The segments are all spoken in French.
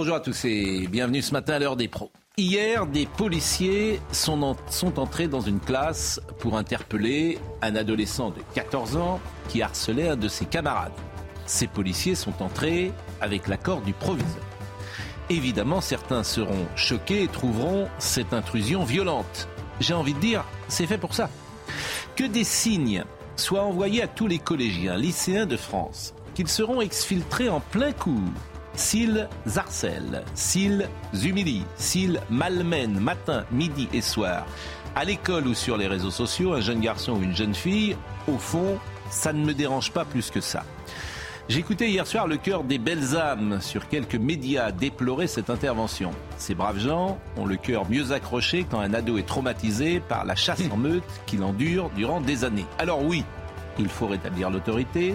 Bonjour à tous et bienvenue ce matin à l'heure des pros. Hier, des policiers sont, en- sont entrés dans une classe pour interpeller un adolescent de 14 ans qui harcelait un de ses camarades. Ces policiers sont entrés avec l'accord du proviseur. Évidemment, certains seront choqués et trouveront cette intrusion violente. J'ai envie de dire, c'est fait pour ça. Que des signes soient envoyés à tous les collégiens, lycéens de France, qu'ils seront exfiltrés en plein cours s'ils harcèlent, s'ils humilient, s'ils malmènent matin, midi et soir, à l'école ou sur les réseaux sociaux, un jeune garçon ou une jeune fille, au fond, ça ne me dérange pas plus que ça. J'écoutais hier soir le cœur des belles âmes sur quelques médias déplorer cette intervention. Ces braves gens ont le cœur mieux accroché quand un ado est traumatisé par la chasse en meute qu'il endure durant des années. Alors oui, il faut rétablir l'autorité.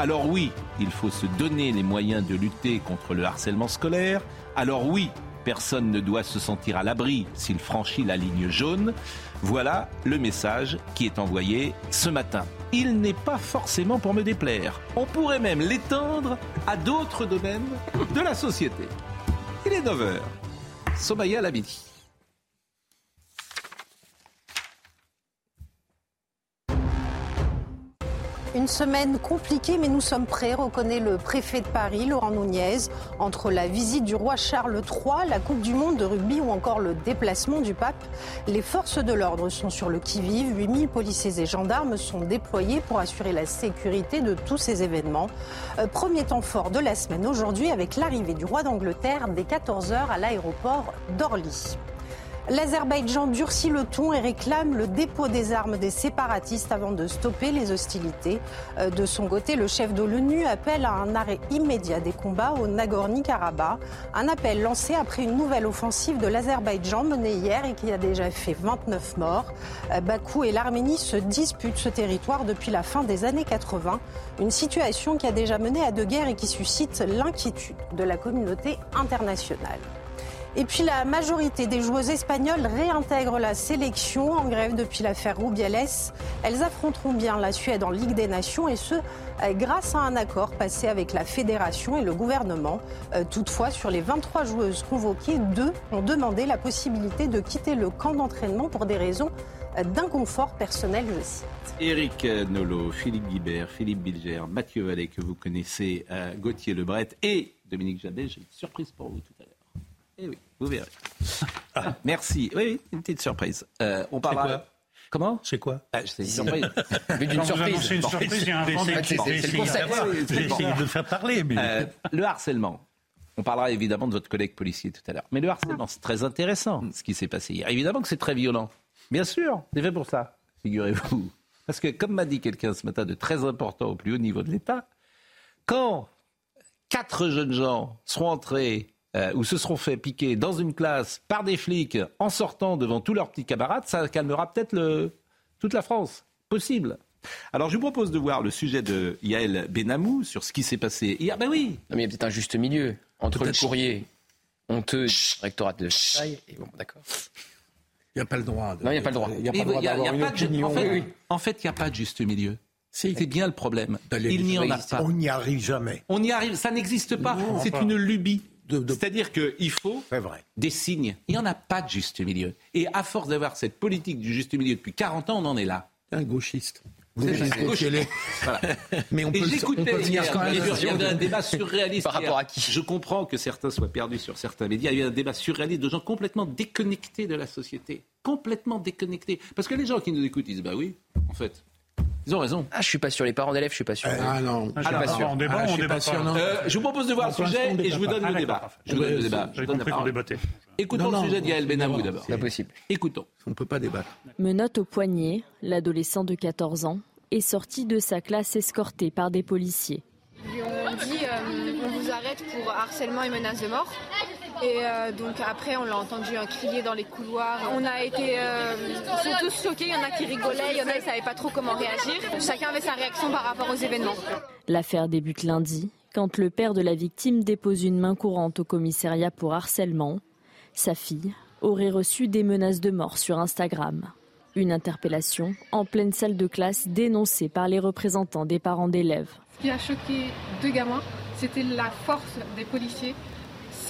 Alors oui, il faut se donner les moyens de lutter contre le harcèlement scolaire. Alors oui, personne ne doit se sentir à l'abri s'il franchit la ligne jaune. Voilà le message qui est envoyé ce matin. Il n'est pas forcément pour me déplaire. On pourrait même l'étendre à d'autres domaines de la société. Il est 9h. Somaya la Une semaine compliquée, mais nous sommes prêts, reconnaît le préfet de Paris, Laurent Nunez. Entre la visite du roi Charles III, la Coupe du Monde de rugby ou encore le déplacement du pape, les forces de l'ordre sont sur le qui-vive. 8000 policiers et gendarmes sont déployés pour assurer la sécurité de tous ces événements. Euh, premier temps fort de la semaine aujourd'hui avec l'arrivée du roi d'Angleterre dès 14h à l'aéroport d'Orly. L'Azerbaïdjan durcit le ton et réclame le dépôt des armes des séparatistes avant de stopper les hostilités. Euh, De son côté, le chef de l'ONU appelle à un arrêt immédiat des combats au Nagorno-Karabakh. Un appel lancé après une nouvelle offensive de l'Azerbaïdjan menée hier et qui a déjà fait 29 morts. Euh, Bakou et l'Arménie se disputent ce territoire depuis la fin des années 80. Une situation qui a déjà mené à deux guerres et qui suscite l'inquiétude de la communauté internationale. Et puis la majorité des joueuses espagnoles réintègrent la sélection en grève depuis l'affaire Rubiales. Elles affronteront bien la Suède en Ligue des Nations et ce, euh, grâce à un accord passé avec la fédération et le gouvernement. Euh, Toutefois, sur les 23 joueuses convoquées, deux ont demandé la possibilité de quitter le camp d'entraînement pour des raisons euh, d'inconfort personnel, je cite. Éric Nolot, Philippe Guibert, Philippe Bilger, Mathieu Vallée, que vous connaissez, Gauthier Lebret et Dominique Jabet. J'ai une surprise pour vous tout à l'heure. Eh oui, vous verrez. Ah, merci. Oui, oui, une petite surprise. Euh, on parlera. Comment? C'est quoi? Ah, C'est une surprise. Mais d'une surprise. une surprise, j'ai un J'ai vendeur essayé- qui c'est- le concept. J'ai essayé de faire parler, mais Euh, le harcèlement. On parlera évidemment de votre collègue policier tout à l'heure. Mais le harcèlement, c'est très intéressant ce qui s'est passé hier. Évidemment que c'est très violent. Bien sûr, c'est fait pour ça, figurez-vous. Parce que, comme m'a dit quelqu'un ce matin de très important au plus haut niveau de l'État, quand quatre jeunes gens seront entrés euh, ou se seront fait piquer dans une classe par des flics en sortant devant tous leurs petits camarades, ça calmera peut-être le- toute la France. Possible. Alors je vous propose de voir le sujet de Yael Benamou sur ce qui s'est passé hier. Ben oui, Non, mais il y a peut-être un juste milieu entre le courrier honteux du rectorat de Versailles et bon, d'accord. il n'y a pas le droit. de- Non, il n'y a pas le droit. Il n'y a pas le droit d'avoir une de- opinion. En fait, Oui, oui. en fait, il n'y a pas de juste milieu. C'est bien le problème. Il n'y en a pas. On n'y arrive jamais. On y arrive, ça n'existe pas. C'est une lubie. De- de- C'est-à-dire qu'il faut vrai. des signes. Il n'y en a pas de juste milieu. Et à force d'avoir cette politique du juste milieu depuis 40 ans, on en est là. Un gauchiste. Vous quel est- Voilà. Mais on peut, Et le- on j'écoutais hier, quand même. il y avait un débat surréaliste. Par rapport à qui? Je comprends que certains soient perdus sur certains médias. Il y a eu un débat surréaliste de gens complètement déconnectés de la société. Complètement déconnectés. Parce que les gens qui nous écoutent, ils disent Bah oui, en fait, ils ont raison. Ah, je suis pas sûr. Les parents d'élèves, je suis pas sûr. Ah non. Ah, je sais Alors, pas sûr. On débat, Ah, on suis débat. Euh, je vous propose de voir le sujet on et je vous donne le Ah, débat. Je vous donne le débat. Je vous donne la débattait. Écoutons le sujet de Yael on- Benamou on- d'abord. C'est pas possible. Écoutons. On ne peut pas débattre. Menotte au poignet, l'adolescent de 14 ans est sorti de sa classe escorté par des policiers. l'arrête pour harcèlement et menaces de mort. Et euh, donc après, on l'a entendu hein, crier dans les couloirs. On a été euh, ils sont tous choqués. Il y en a qui rigolaient, il y en a qui savaient pas trop comment réagir. Chacun avait sa réaction par rapport aux événements. L'affaire débute lundi, quand le père de la victime dépose une main courante au commissariat pour harcèlement. Sa fille aurait reçu des menaces de mort sur Instagram. Une interpellation en pleine salle de classe dénoncée par les représentants des parents d'élèves. Ce qui a choqué deux gamins, c'était la force des policiers.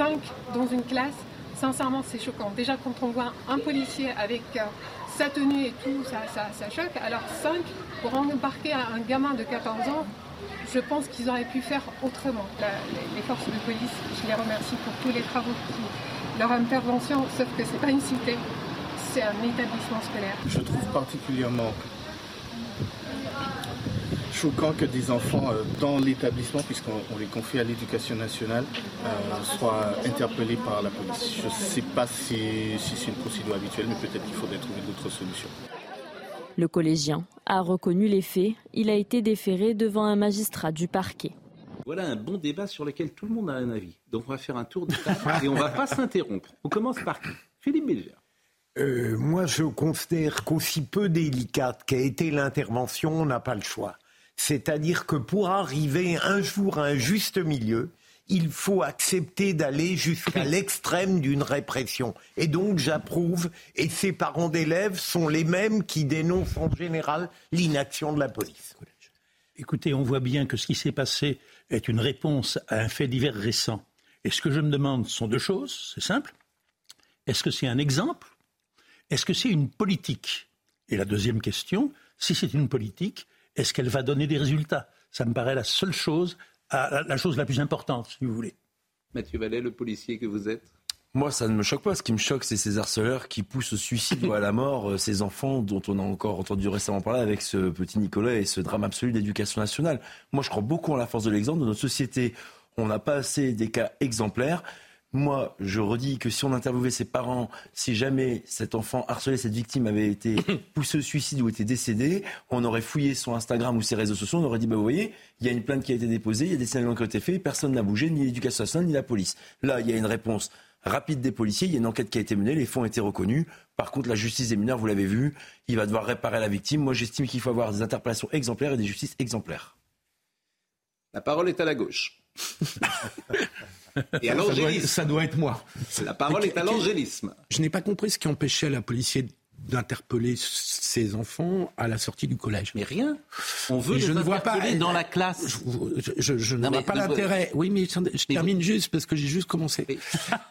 Cinq dans une classe, sincèrement, c'est choquant. Déjà, quand on voit un policier avec euh, sa tenue et tout, ça, ça, choque. Alors, cinq pour embarquer un gamin de 14 ans, je pense qu'ils auraient pu faire autrement. Les, forces de police, je les remercie pour tous les travaux, leur intervention, sauf que c'est pas une cité, c'est un établissement scolaire. Je trouve particulièrement choquant que des enfants euh, dans l'établissement, puisqu'on on les confie à l'éducation nationale, euh, soient interpellés par la police. Je ne sais pas si, si c'est une procédure habituelle, mais peut-être qu'il faudrait trouver d'autres solutions. Le collégien a reconnu les faits. Il a été déféré devant un magistrat du parquet. Voilà un bon débat sur lequel tout le monde a un avis. Donc on va faire un tour de table et on va pas s'interrompre. On commence par qui? Philippe Bilger. Euh, moi, je considère qu'aussi peu délicate qu'a été l'intervention, on n'a pas le choix. C'est-à-dire que pour arriver un jour à un juste milieu, il faut accepter d'aller jusqu'à l'extrême d'une répression. Et donc, j'approuve, et ces parents d'élèves sont les mêmes qui dénoncent en général l'inaction de la police. Écoutez, on voit bien que ce qui s'est passé est une réponse à un fait divers récent. Et ce que je me demande sont deux choses, c'est simple. Est-ce que c'est un exemple? Est-ce que c'est une politique? Et la deuxième question, si c'est une politique, est-ce qu'elle va donner des résultats? Ça me paraît la seule chose, la chose la plus importante, si vous voulez. Mathieu Vallet, le policier que vous êtes? Moi, ça ne me choque pas. Ce qui me choque, c'est ces harceleurs qui poussent au suicide ou à la mort euh, ces enfants dont on a encore entendu récemment parler avec ce petit Nicolas et ce drame absolu d'éducation nationale. Moi, je crois beaucoup en la force de l'exemple. Dans notre société, on n'a pas assez des cas exemplaires. Moi, je redis que si on interviewait ses parents, si jamais cet enfant harcelé, cette victime avait été poussé au suicide ou était décédé, on aurait fouillé son Instagram ou ses réseaux sociaux, on aurait dit, bah, vous voyez, il y a une plainte qui a été déposée, il y a des signalements qui ont été faits, personne n'a bougé, ni l'éducation nationale, ni la police. Là, il y a une réponse rapide des policiers, il y a une enquête qui a été menée, les fonds ont été reconnus. Par contre, la justice des mineurs, vous l'avez vu, il va devoir réparer la victime. Moi, j'estime qu'il faut avoir des interpellations exemplaires et des justices exemplaires. La parole est à la gauche. Et à Ça doit, l'angélisme. ça doit être moi. La parole est à l'angélisme. Je n'ai pas compris ce qui empêchait la policier d'interpeller ses enfants à la sortie du collège. Mais rien. On veut Mais les je ne vois pas dans la classe. Je, je- je ne Non, vois mais pas l'intérêt. Oui, mais je, je termine juste parce que j'ai juste commencé. Euh,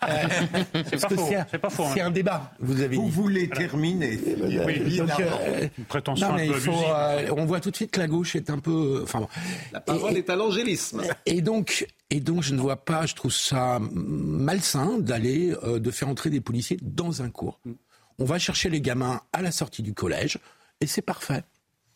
pas que faux, c'est pas faux, hein. C'est un débat. Vous avez Vous dit. voulez terminer Oui, donc, euh, Une prétention non, un mais peu il faut, abusive. euh, on voit tout de suite que la gauche est un peu. euh, Enfin, bon. La parole est à l'angélisme. Et donc, et donc, je ne vois pas, je trouve ça malsain d'aller, euh, de faire entrer des policiers dans un cours. On va chercher les gamins à la sortie du collège, et c'est parfait.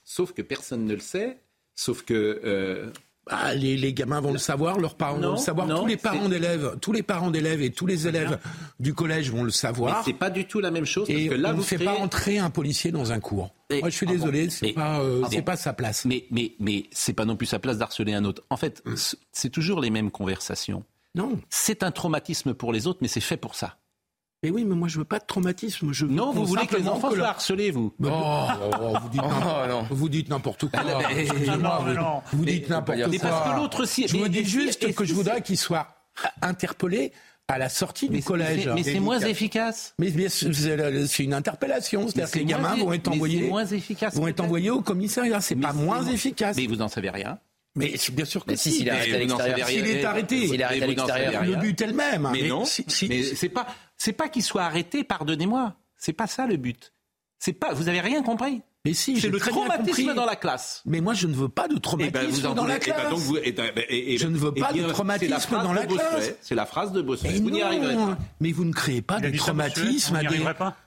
Sauf que personne ne le sait. Sauf que. euh, Bah, les, les gamins vont le savoir, leurs parents Non, vont le savoir, non, tous les parents d'élèves, tous les parents d'élèves et tous les élèves du collège vont le mais savoir. c'est pas du tout la même chose. Parce Et que là, on ne fait créez- pas entrer un policier dans un cours. Et- Moi, je suis Ah bon désolé, c'est Mais- pas, euh, Ah c'est bon pas sa place. Mais, mais, mais c'est pas non plus sa place d'harceler un autre. En fait, c- c'est toujours les mêmes conversations. Non. C'est un traumatisme pour les autres, mais c'est fait pour ça. Mais oui, mais moi, je veux pas de traumatisme. Je veux Non, vous voulez que les enfants soient harcelés, vous Oh, oh, vous dites n'importe- non. vous dites n'importe quoi. Ah, mais- Excusez-moi, Non, mais vous- non. Vous Mais- dites n'importe quoi. Mais parce que l'autre aussi. Je vous dis juste que je voudrais qu'il soit interpellé à la sortie Mais du collège. Mais c'est moins efficace. Mais c'est une interpellation, Mais c'est-à-dire que les gamins vont être mais envoyés, c'est moins efficace. vont être envoyés au commissariat. C'est pas moins- efficace. Mais vous n'en savez rien. Mais c'est- bien sûr que Mais si, s'il est Mais arrêté à l'extérieur. S'il est arrêté. S'il est arrêté à Mais vous n'en savez l'extérieur. rien. Le but est le même. Mais non, si- si- mais c'est pas, c'est pas qu'il soit arrêté, pardonnez-moi. C'est pas ça le but. C'est pas, vous avez rien compris. mais si, C'est le traumatisme dans la classe. Mais moi, je ne veux pas de Eh traumatisme ben, vous en dans voulez- la eh ben, classe. donc vous- ben, eh, eh, Je ne veux pas de traumatisme la dans la classe. C'est la phrase de Bossuet. Mais Vous n'y non, arriverez pas. Mais vous ne créez pas de traumatisme à des.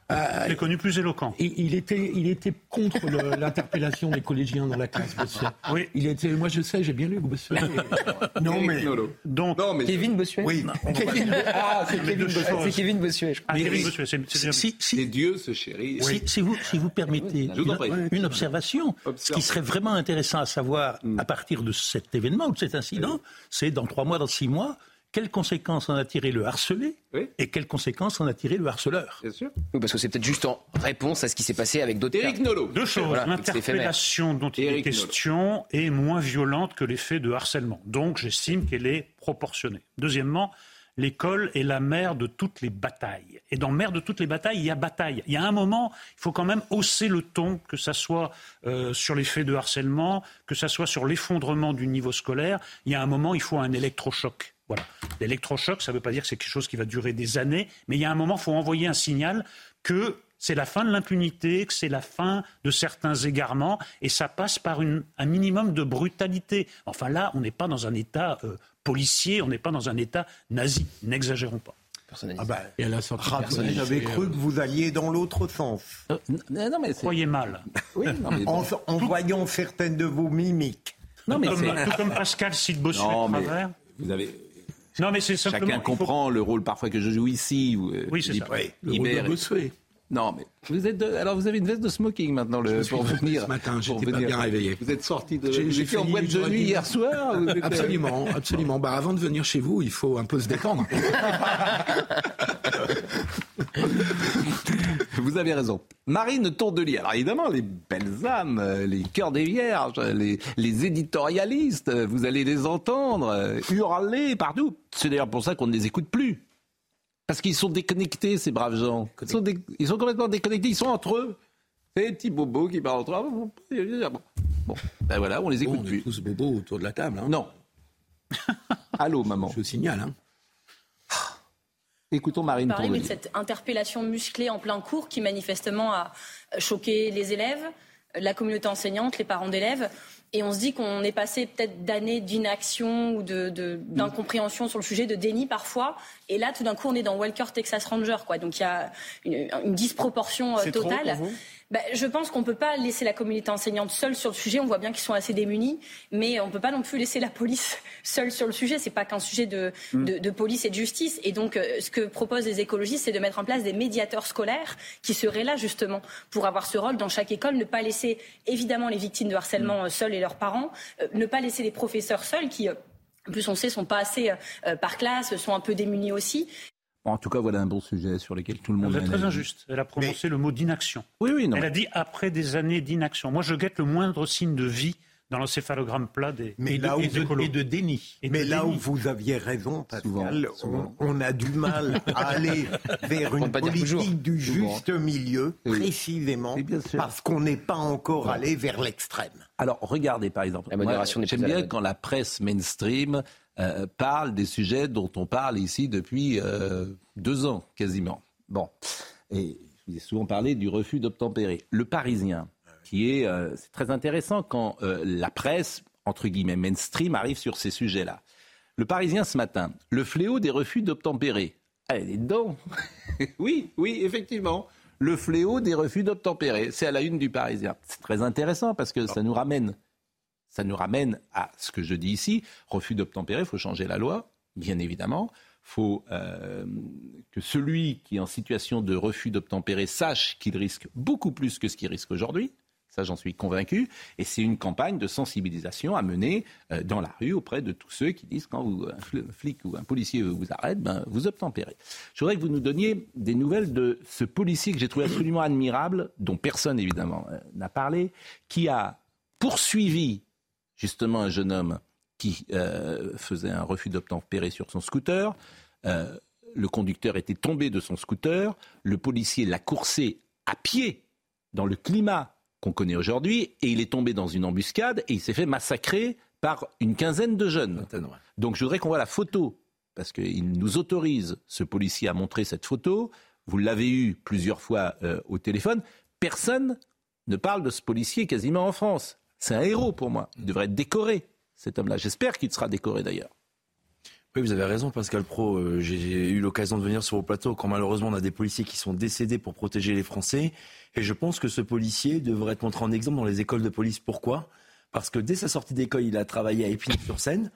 Je l'ai connu plus éloquent. Il était, il était contre l'interpellation des collégiens dans la classe. Bossuet. Oui. Il était, moi je sais, j'ai bien lu Bossuet. Non, mais. Donc, Non, mais Kevin Bossuet Oui. Kevin, ah, c'est Mais Kevin Bossuet. Kevin Bossuet, je crois. ah, Kevin. Bossuet, c'est bien. Si, si- les dieux se chérissent. si- si vous, si vous permettez une, une observation, ce qui serait vraiment intéressant à savoir à partir de cet événement ou de cet incident, c'est dans trois mois, dans six mois, quelles conséquences en a tiré le harcelé et quelles conséquences en a tiré le harceleur? Bien sûr. Oui, parce que c'est peut-être juste en réponse à ce qui s'est passé avec d'autres Éric. Nolot. Deux choses. Voilà. L'interpellation dont il est question est moins violente que l'effet de harcèlement. Donc, j'estime qu'elle est proportionnée. Deuxièmement, l'école est la mère de toutes les batailles. Et dans mère de toutes les batailles, il y a bataille. Il y a un moment, il faut quand même hausser le ton, que ça soit euh, sur l'effet de harcèlement, que ça soit sur l'effondrement du niveau scolaire. Il y a un moment, il faut un électrochoc. Voilà. L'électrochoc, ça ne veut pas dire que c'est quelque chose qui va durer des années, mais il y a un moment, il faut envoyer un signal que c'est la fin de l'impunité, que c'est la fin de certains égarements, et ça passe par une- un minimum de brutalité. Enfin là, on n'est pas dans un État euh, policier, on n'est pas dans un État nazi. N'exagérons pas. Ah bah, Et à la sortie, J'avais euh, cru que vous alliez dans l'autre sens. Euh, non, mais Croyez mal. oui, non, mais En, bon. en voyant certaines de vos mimiques. Non, mais Comme- c'est- tout comme Pascal cite Bossuet Non, de mais travers. vous avez. Non, mais c'est simplement. Chacun faut- comprend le rôle parfois que je joue ici. Où, euh, Oui, c'est ça. Oui, le rôle de. Non, mais vous êtes. de- Alors, vous avez une veste de smoking maintenant le, Je suis pour venir. ce matin, j'étais pas venir. bien réveillé. Vous êtes sorti de. J'ai- Vous j'ai étiez en boîte de nuit hier soir. Absolument, absolument. Bah, avant de venir chez vous, il faut un peu se détendre. Vous avez raison. Marine Tourdelier. Alors évidemment, les belles âmes, euh, les cœurs des vierges, les, les éditorialistes, euh, vous allez les entendre euh, hurler partout. C'est d'ailleurs pour ça qu'on ne les écoute plus. Parce qu'ils sont déconnectés, ces braves gens. Ils sont, dé- ils sont complètement déconnectés, ils sont entre eux. C'est des petits bobos qui parlent entre eux. Bon, Bon, ben voilà, on les écoute on est plus. tous bobos autour de la table. hein. Non. Allô, maman. Je signale. Hein. Écoutons Marine parler oui, de cette interpellation musclée en plein cours qui manifestement a choqué les élèves, la communauté enseignante, les parents d'élèves. Et on se dit qu'on est passé peut-être d'années d'inaction ou de- de- d'incompréhension sur le sujet, de déni parfois. Et là, tout d'un coup, on est dans Walker Texas Ranger. Quoi. Donc il y a une, une disproportion euh, trop Bah, je pense qu'on ne peut pas laisser la communauté enseignante seule sur le sujet. On voit bien qu'ils sont assez démunis, mais on ne peut pas non plus laisser la police seule sur le sujet. C'est pas qu'un sujet de, Mm. de, de police et de justice. Et donc, euh, ce que proposent les écologistes, c'est de mettre en place des médiateurs scolaires qui seraient là justement pour avoir ce rôle dans chaque école, ne pas laisser évidemment les victimes de harcèlement Mm. euh, seules et leurs parents, euh, ne pas laisser les professeurs seuls qui, en plus on sait, sont pas assez par classe, sont un peu démunis aussi. En tout cas, voilà un bon sujet sur lequel tout le monde Vous a êtes un très injuste. Elle a prononcé le mot d'inaction. Oui, oui, non. Elle a dit après des années d'inaction. Moi, je guette le moindre signe de vie dans l'encéphalogramme plat des, Mais et là de, où et de-. Et de déni. Et de Mais là où vous aviez raison, Pascal, Souvent, On, on a du mal à aller vers une politique du Souvent. juste milieu, Oui. précisément, Oui, bien sûr. parce qu'on n'est pas encore allé vers l'extrême. Alors, regardez par exemple. La modération J'aime bien quand la presse mainstream euh, parle des sujets dont on parle ici depuis euh, deux ans quasiment. Bon. Et je vous ai souvent parlé du refus d'obtempérer. Le Parisien, qui est. euh, c'est très intéressant quand la presse, entre guillemets, mainstream arrive sur ces sujets-là. Le Parisien ce matin, le fléau des refus d'obtempérer. Allez, les dents Oui, oui, effectivement. Le fléau des refus d'obtempérer. C'est à la une du Parisien. C'est très intéressant parce que ça nous ramène. Ça nous ramène à ce que je dis ici. Refus d'obtempérer, il faut changer la loi, bien évidemment. Il faut euh, que celui qui est en situation de refus d'obtempérer sache qu'il risque beaucoup plus que ce qu'il risque aujourd'hui. Ça, j'en suis convaincu. Et c'est une campagne de sensibilisation à mener euh, dans la rue auprès de tous ceux qui disent quand un fl- flic ou un policier vous arrête, ben, vous obtempérez. Je voudrais que vous nous donniez des nouvelles de ce policier que j'ai trouvé absolument admirable, dont personne évidemment euh, n'a parlé, qui a poursuivi justement un jeune homme qui euh, faisait un refus d'obtempérer sur son scooter. Euh, le conducteur était tombé de son scooter. Le policier l'a coursé à pied dans le climat qu'on connaît aujourd'hui et il est tombé dans une embuscade et il s'est fait massacrer par une quinzaine de jeunes. Donc je voudrais qu'on voit la photo parce qu'il nous autorise, ce policier, à montrer cette photo. Vous l'avez eu plusieurs fois euh, au téléphone. Personne ne parle de ce policier quasiment en France. C'est un héros pour moi. Il devrait être décoré, cet homme-là. J'espère qu'il sera décoré d'ailleurs. Oui, vous avez raison, Pascal Pro. Euh, J'ai eu l'occasion de venir sur vos plateaux quand malheureusement on a des policiers qui sont décédés pour protéger les Français. Et je pense que ce policier devrait être montré en exemple dans les écoles de police. Pourquoi? Parce que dès sa sortie d'école, il a travaillé à Épinay-sur-Seine.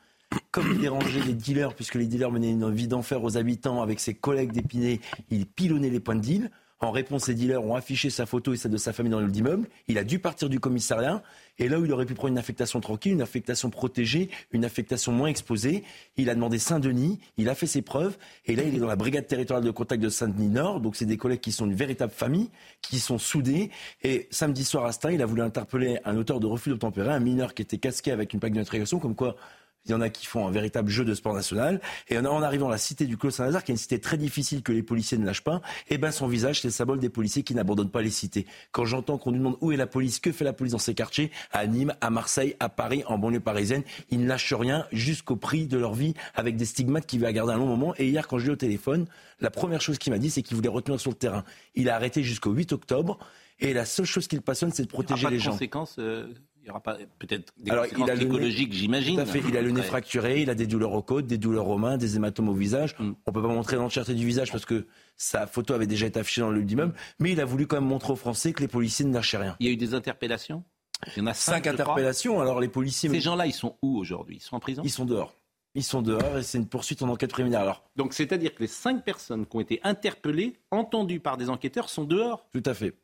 Comme il dérangeait les dealers, puisque les dealers menaient une vie d'enfer aux habitants avec ses collègues d'Épinay, il pilonnait les points de deal. En réponse, les dealers ont affiché sa photo et celle de sa famille dans l'immeuble. Il a dû partir du commissariat. Et là où il aurait pu prendre une affectation tranquille, une affectation protégée, une affectation moins exposée, il a demandé Saint-Denis, il a fait ses preuves. Et là, il est dans la brigade territoriale de contact de Saint-Denis Nord. Donc, c'est des collègues qui sont une véritable famille, qui sont soudés. Et samedi soir à Stein, il a voulu interpeller un auteur de refus d'obtempérer, un mineur qui était casqué avec une plaque d'immatriculation, comme quoi il y en a qui font un véritable jeu de sport national. Et en arrivant à la cité du Clos Saint-Lazare, qui est une cité très difficile que les policiers ne lâchent pas, et eh ben son visage, c'est le symbole des policiers qui n'abandonnent pas les cités. Quand j'entends qu'on nous demande où est la police, que fait la police dans ces quartiers, à Nîmes, à Marseille, à Paris, en banlieue parisienne, ils ne lâchent rien jusqu'au prix de leur vie, avec des stigmates qui va garder un long moment. Et hier, quand je l'ai au téléphone, la première chose qu'il m'a dit, c'est qu'il voulait retenir sur le terrain. Il a arrêté jusqu'au 8 octobre. Et la seule chose qui le passionne, c'est de protéger les gens. Conséquences, euh, n'y aura pas peut-être des Alors, il a psychologiques, j'imagine. Tout à fait. Il a le nez fracturé, il a des douleurs aux côtes, des douleurs aux mains, des hématomes au visage. Mm. On ne peut pas montrer l'entièreté du visage parce que sa photo avait déjà été affichée dans le d'immeuble. Mais il a voulu quand même montrer aux Français que les policiers ne lâchaient rien. Il y a eu des interpellations? Il y en a cinq, interpellations. Alors les policiers. Ces gens-là, ils sont où aujourd'hui? Ils sont en prison? Ils sont dehors. Ils sont dehors et c'est une poursuite en enquête préliminaire. Alors, Donc c'est-à-dire que les cinq personnes qui ont été interpellées, entendues par des enquêteurs, sont dehors? Tout à fait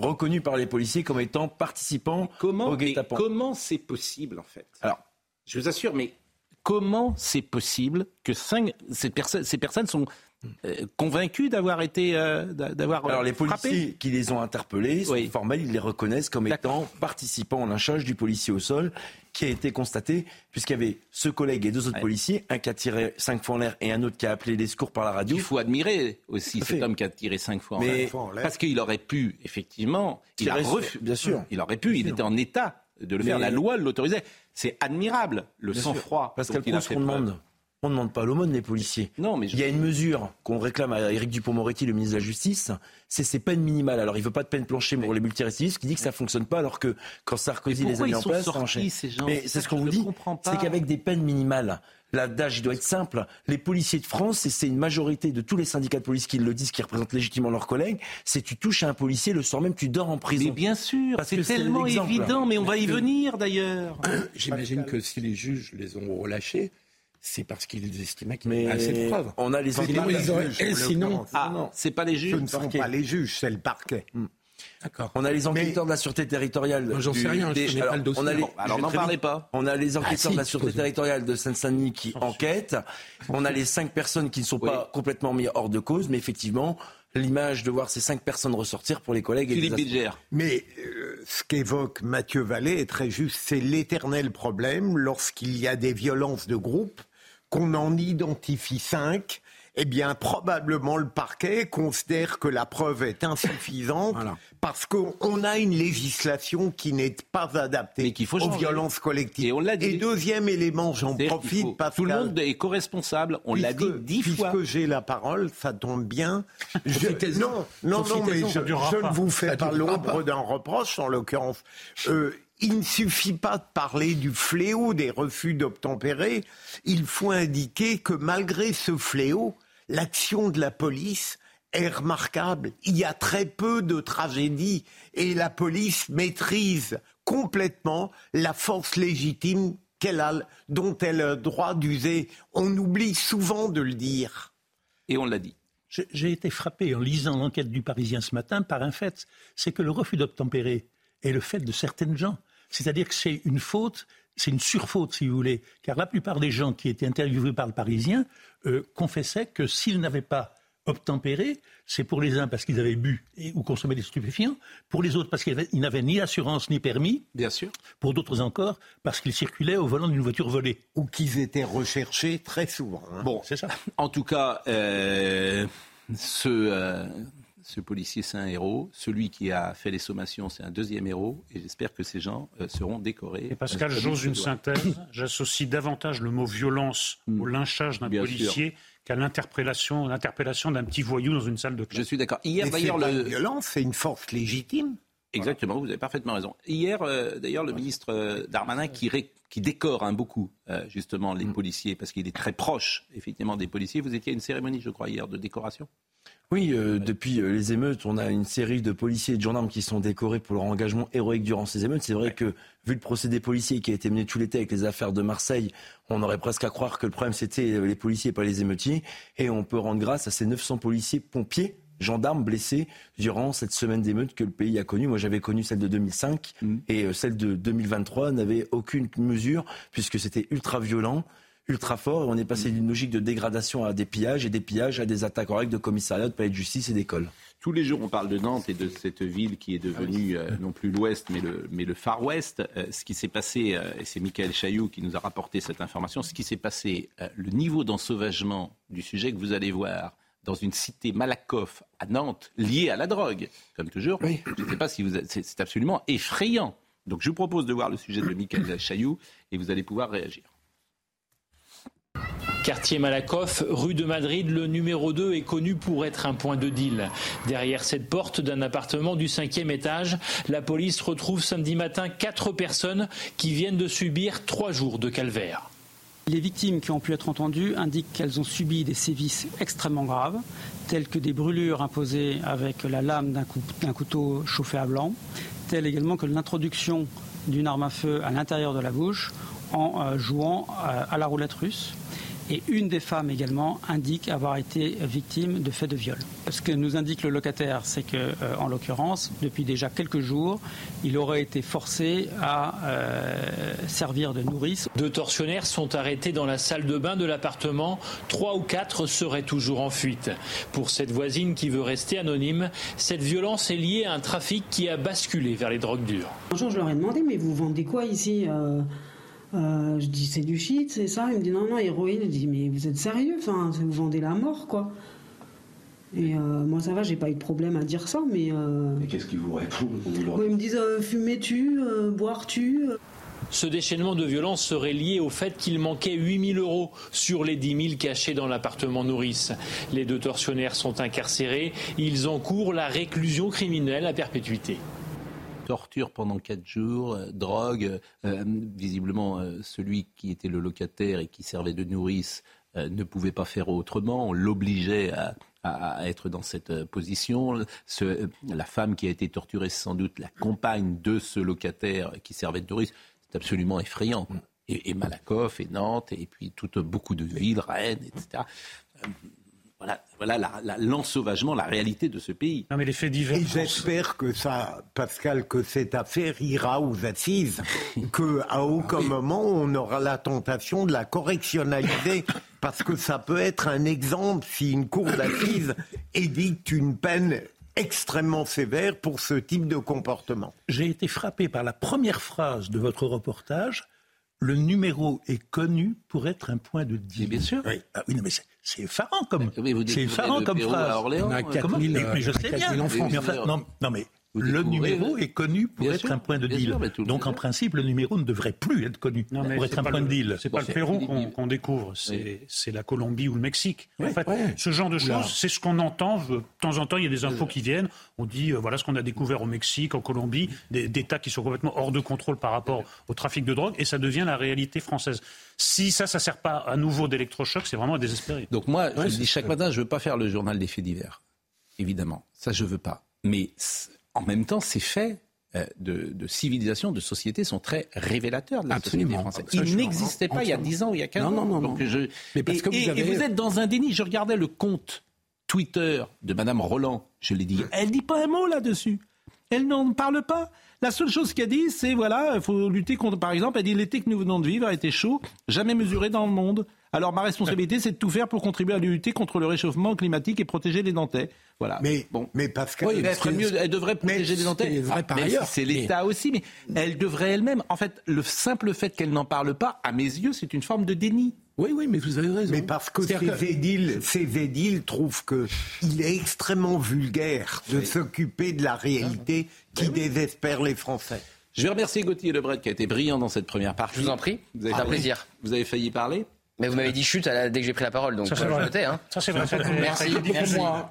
reconnu par les policiers comme étant participants comment, au guet Comment c'est possible en fait? Alors, je vous assure, mais comment c'est possible que cinq, ces, personnes, ces personnes sont euh, convaincus d'avoir été euh, d'avoir alors les policiers qui les ont interpellés sont formels ils les reconnaissent comme étant participants au lynchage du policier au sol qui a été constaté puisqu'il y avait ce collègue et deux autres policiers un qui a tiré cinq fois en l'air et un autre qui a appelé les secours par la radio. Il faut admirer aussi cet homme qui a tiré cinq fois en l'air. Parce qu'il aurait pu effectivement il a bien sûr. il aurait pu il était en état de le faire. La loi l'autorisait. C'est admirable le sang-froid parce qu'elle ce qu'on demande on ne demande pas l'aumône, les policiers. Non, mais Il y a une mesure qu'on réclame à Éric Dupont-Moretti, le ministre de la Justice, c'est ces peines minimales. Alors, il ne veut pas de peine planchée pour les multirécidivistes, qui dit que ça ne fonctionne pas, alors que quand Sarkozy les a mis en place, ça Mais c'est ce qu'on vous dit, c'est qu'avec des peines minimales, l'adage doit être simple. Les policiers de France, et c'est une majorité de tous les syndicats de police qui le disent, qui représentent légitimement leurs collègues, c'est tu touches à un policier, le soir même tu dors en prison. Mais bien sûr, c'est tellement évident, mais on va y venir d'ailleurs. J'imagine que si les juges les ont relâchés, c'est parce qu'ils estimaient qu'il y avait assez de preuves. On a les sinon, ils sinon, ah, c'est pas les juges. Ce ne sont pas les juges, c'est le parquet. Hmm. D'accord. On a les enquêteurs de la sûreté territoriale. J'en sais rien, je connais pas le dossier. On a les... alors n'en parlez pas. On a les enquêteurs ah, de la sûreté territoriale de Seine-Saint-Denis qui enquêtent. On a les cinq personnes qui ne sont pas complètement mises hors de cause, mais effectivement, l'image de voir ces cinq personnes ressortir pour les collègues. Philippe et Mais euh, ce qu'évoque Mathieu Vallée est très juste. C'est l'éternel problème lorsqu'il y a des violences de groupe qu'on en identifie cinq, eh bien, probablement le parquet considère que la preuve est insuffisante parce qu'on a une législation qui n'est pas adaptée aux violences collectives. Et, on l'a dit. Et deuxième élément, j'en profite parce tout le monde est co-responsable. On l'a dit dix fois. Puisque j'ai la parole, ça tombe bien. non, non, non, mais je, ne vous fais pas l'ombre d'un reproche en l'occurrence. Euh, il ne suffit pas de parler du fléau des refus d'obtempérer, il faut indiquer que malgré ce fléau, l'action de la police est remarquable. Il y a très peu de tragédies et la police maîtrise complètement la force légitime qu'elle a, dont elle a le droit d'user. On oublie souvent de le dire. Et on l'a dit. J'ai été frappé en lisant l'enquête du Parisien ce matin par un fait, c'est que le refus d'obtempérer est le fait de certaines gens. C'est-à-dire que c'est une faute, c'est une surfaute, si vous voulez, car la plupart des gens qui étaient interviewés par le Parisien euh, confessaient que s'ils n'avaient pas obtempéré, c'est pour les uns parce qu'ils avaient bu ou consommé des stupéfiants, pour les autres parce qu'ils n'avaient ni assurance ni permis, bien sûr, pour d'autres encore parce qu'ils circulaient au volant d'une voiture volée. Ou qu'ils étaient recherchés très souvent. Hein. Bon, c'est ça. En tout cas, euh, ce, euh, ce policier, c'est un héros. Celui qui a fait les sommations, c'est un deuxième héros. Et j'espère que ces gens euh, seront décorés. Et Pascal, j'ose une synthèse. J'associe davantage le mot violence mm. au lynchage d'un policier qu'à l'interpellation, l'interpellation d'un petit voyou dans une salle de classe. Je suis d'accord. Hier, d'ailleurs, le violence, c'est une force légitime. Exactement, vous avez parfaitement raison. Hier, euh, d'ailleurs, le ministre euh, Darmanin qui, qui décore hein, beaucoup justement les mm. policiers parce qu'il est très proche effectivement des policiers. Vous étiez à une cérémonie, je crois, hier de décoration? Oui, euh, depuis euh, les émeutes, on a une série de policiers et de gendarmes qui sont décorés pour leur engagement héroïque durant ces émeutes. C'est vrai que, vu le procédé policier qui a été mené tout l'été avec les affaires de Marseille, on aurait presque à croire que le problème c'était les policiers et pas les émeutiers. Et on peut rendre grâce à ces 900 policiers pompiers gendarmes blessés durant cette semaine d'émeutes que le pays a connue. Moi, j'avais connu celle de 2005 Mm. et euh, celle de 2023 n'avait aucune mesure puisque c'était ultra violent ultra fort et on est passé d'une logique de dégradation à des pillages et des pillages à des attaques en règle de commissariat, de palais de justice et d'école. Tous les jours, on parle de Nantes et de cette ville qui est devenue euh, non plus l'Ouest, mais le, mais le Far West. Euh, ce qui s'est passé, euh, et c'est Michael Chailloux qui nous a rapporté cette information, ce qui s'est passé, le niveau d'ensauvagement du sujet que vous allez voir dans une cité Malakoff à Nantes, liée à la drogue, comme toujours, je ne sais pas si vous... c'est absolument effrayant. Donc je vous propose de voir le sujet de Michael Chailloux et vous allez pouvoir réagir. Quartier Malakoff, rue de Madrid, le numéro 2 est connu pour être un point de deal. Derrière cette porte d'un appartement du cinquième étage, la police retrouve samedi matin quatre personnes qui viennent de subir trois jours de calvaire. Les victimes qui ont pu être entendues indiquent qu'elles ont subi des sévices extrêmement graves, tels que des brûlures imposées avec la lame d'un couteau chauffé à blanc, tels également que l'introduction d'une arme à feu à l'intérieur de la bouche en euh, jouant euh, à la roulette russe. Et une des femmes également indique avoir été victime de faits de viol. Ce que nous indique le locataire, c'est que, euh, en l'occurrence, depuis déjà quelques jours, il aurait été forcé à euh, servir de nourrice. Deux tortionnaires sont arrêtés dans la salle de bain de l'appartement. Trois ou quatre seraient toujours en fuite. Pour cette voisine qui veut rester anonyme, cette violence est liée à un trafic qui a basculé vers les drogues dures. Un jour, je leur ai demandé, mais vous vendez quoi ici Euh, euh, Je dis, c'est du shit, c'est ça Il me dit, non, non, héroïne. Je dis, mais vous êtes sérieux Enfin, vous vendez la mort, quoi. Et euh, moi, ça va, j'ai pas eu de problème à dire ça, mais. euh, qu'est-ce qu'ils vous répondent moi, ils me disent, euh, fumer-tu euh, Boire-tu Ce déchaînement de violence serait lié au fait qu'il manquait 8000 euros sur les 10 000 cachés dans l'appartement nourrice. Les deux tortionnaires sont incarcérés. Ils encourent la réclusion criminelle à perpétuité. Torture pendant quatre jours, euh, drogue. euh, visiblement, euh, celui qui était le locataire et qui servait de nourrice ne pouvait pas faire autrement. On l'obligeait à, être dans cette position. La femme qui a été torturée, c'est sans doute la compagne de ce locataire qui servait de nourrice. C'est absolument effrayant. Et, Malakoff, et Nantes, et puis beaucoup de villes, Rennes, etc. Voilà, voilà la- la- l'ensauvagement, la réalité de ce pays. Non, mais les faits divers. Et j'espère que ça, Pascal, que cette affaire ira aux assises, que à aucun moment on aura la tentation de la correctionnaliser, parce que ça peut être un exemple si une cour d'assises édicte une peine extrêmement sévère pour ce type de comportement. J'ai été frappé par la première phrase de votre reportage. Le numéro est connu pour être un point de deal. bien sûr. Oui, Ah oui, non, mais c'est c'est effarant comme, Oui, vous c'est effarant comme à phrase. Orléans, On a 4000, Comment mais, mais je sais 4000 bien. enfants. Mais enfin, non, non, mais le numéro oui. est connu pour Bien être sûr, un point de deal. sûr, Donc en principe, le numéro ne devrait plus être connu Non, pour être un point le- de deal. C'est pas le Pérou qu'on découvre, c'est la Colombie ou le Mexique. En fait, ce genre de choses, c'est ce qu'on entend. De temps en temps, il y a des infos qui viennent. On dit, euh, voilà ce qu'on a découvert au Mexique, en Colombie, des- d'États qui sont complètement hors de contrôle par rapport au trafic de drogue, et ça devient la réalité française. Si ça, ça sert pas à nouveau d'électrochoc, c'est vraiment à désespérer. Donc moi, je dis chaque matin, je veux pas faire le journal des faits divers. Évidemment, ça je veux pas. Mais en même temps, ces faits euh, de, de civilisation, de société sont très révélateurs de la Absolument. société française. Ils n'existaient pas il y a entièrement. 10 ans ou il y a 15 Non, ans. non, non, Donc non. je- Mais parce et, que et vous êtes dans un déni. Je regardais le compte Twitter de Madame Roland. Je l'ai dit. Elle dit pas un mot là-dessus. Elle n'en parle pas. La seule chose qu'elle dit, c'est voilà, il faut lutter contre. Par exemple, elle dit l'été que nous venons de vivre a été chaud, jamais mesuré dans le monde. Alors ma responsabilité, c'est de tout faire pour contribuer à lutter contre le réchauffement climatique et protéger les Nantais. Voilà. Mais, bon. mais Pascal, Oui, elle, mieux, elle devrait protéger les Nantais. c'est vrai par même si ailleurs, C'est mais- l'État aussi, mais elle devrait elle-même. En fait, le simple fait qu'elle n'en parle pas, à mes yeux, c'est une forme de déni. Oui, oui, mais vous avez raison. Mais parce que ces que- édiles, ces édiles trouvent que il est extrêmement vulgaire de s'occuper de la réalité qui désespère les Français. Je vais remercier Gauthier Lebret qui a été brillant dans cette première partie. Je vous en prie. Vous avez C'est un failli- plaisir. Vous avez failli parler Mais vous m'avez dit chute à la- dès que j'ai pris la parole, donc Ça, c'est euh, je vrai. notais, hein. Ça, c'est vrai. Merci,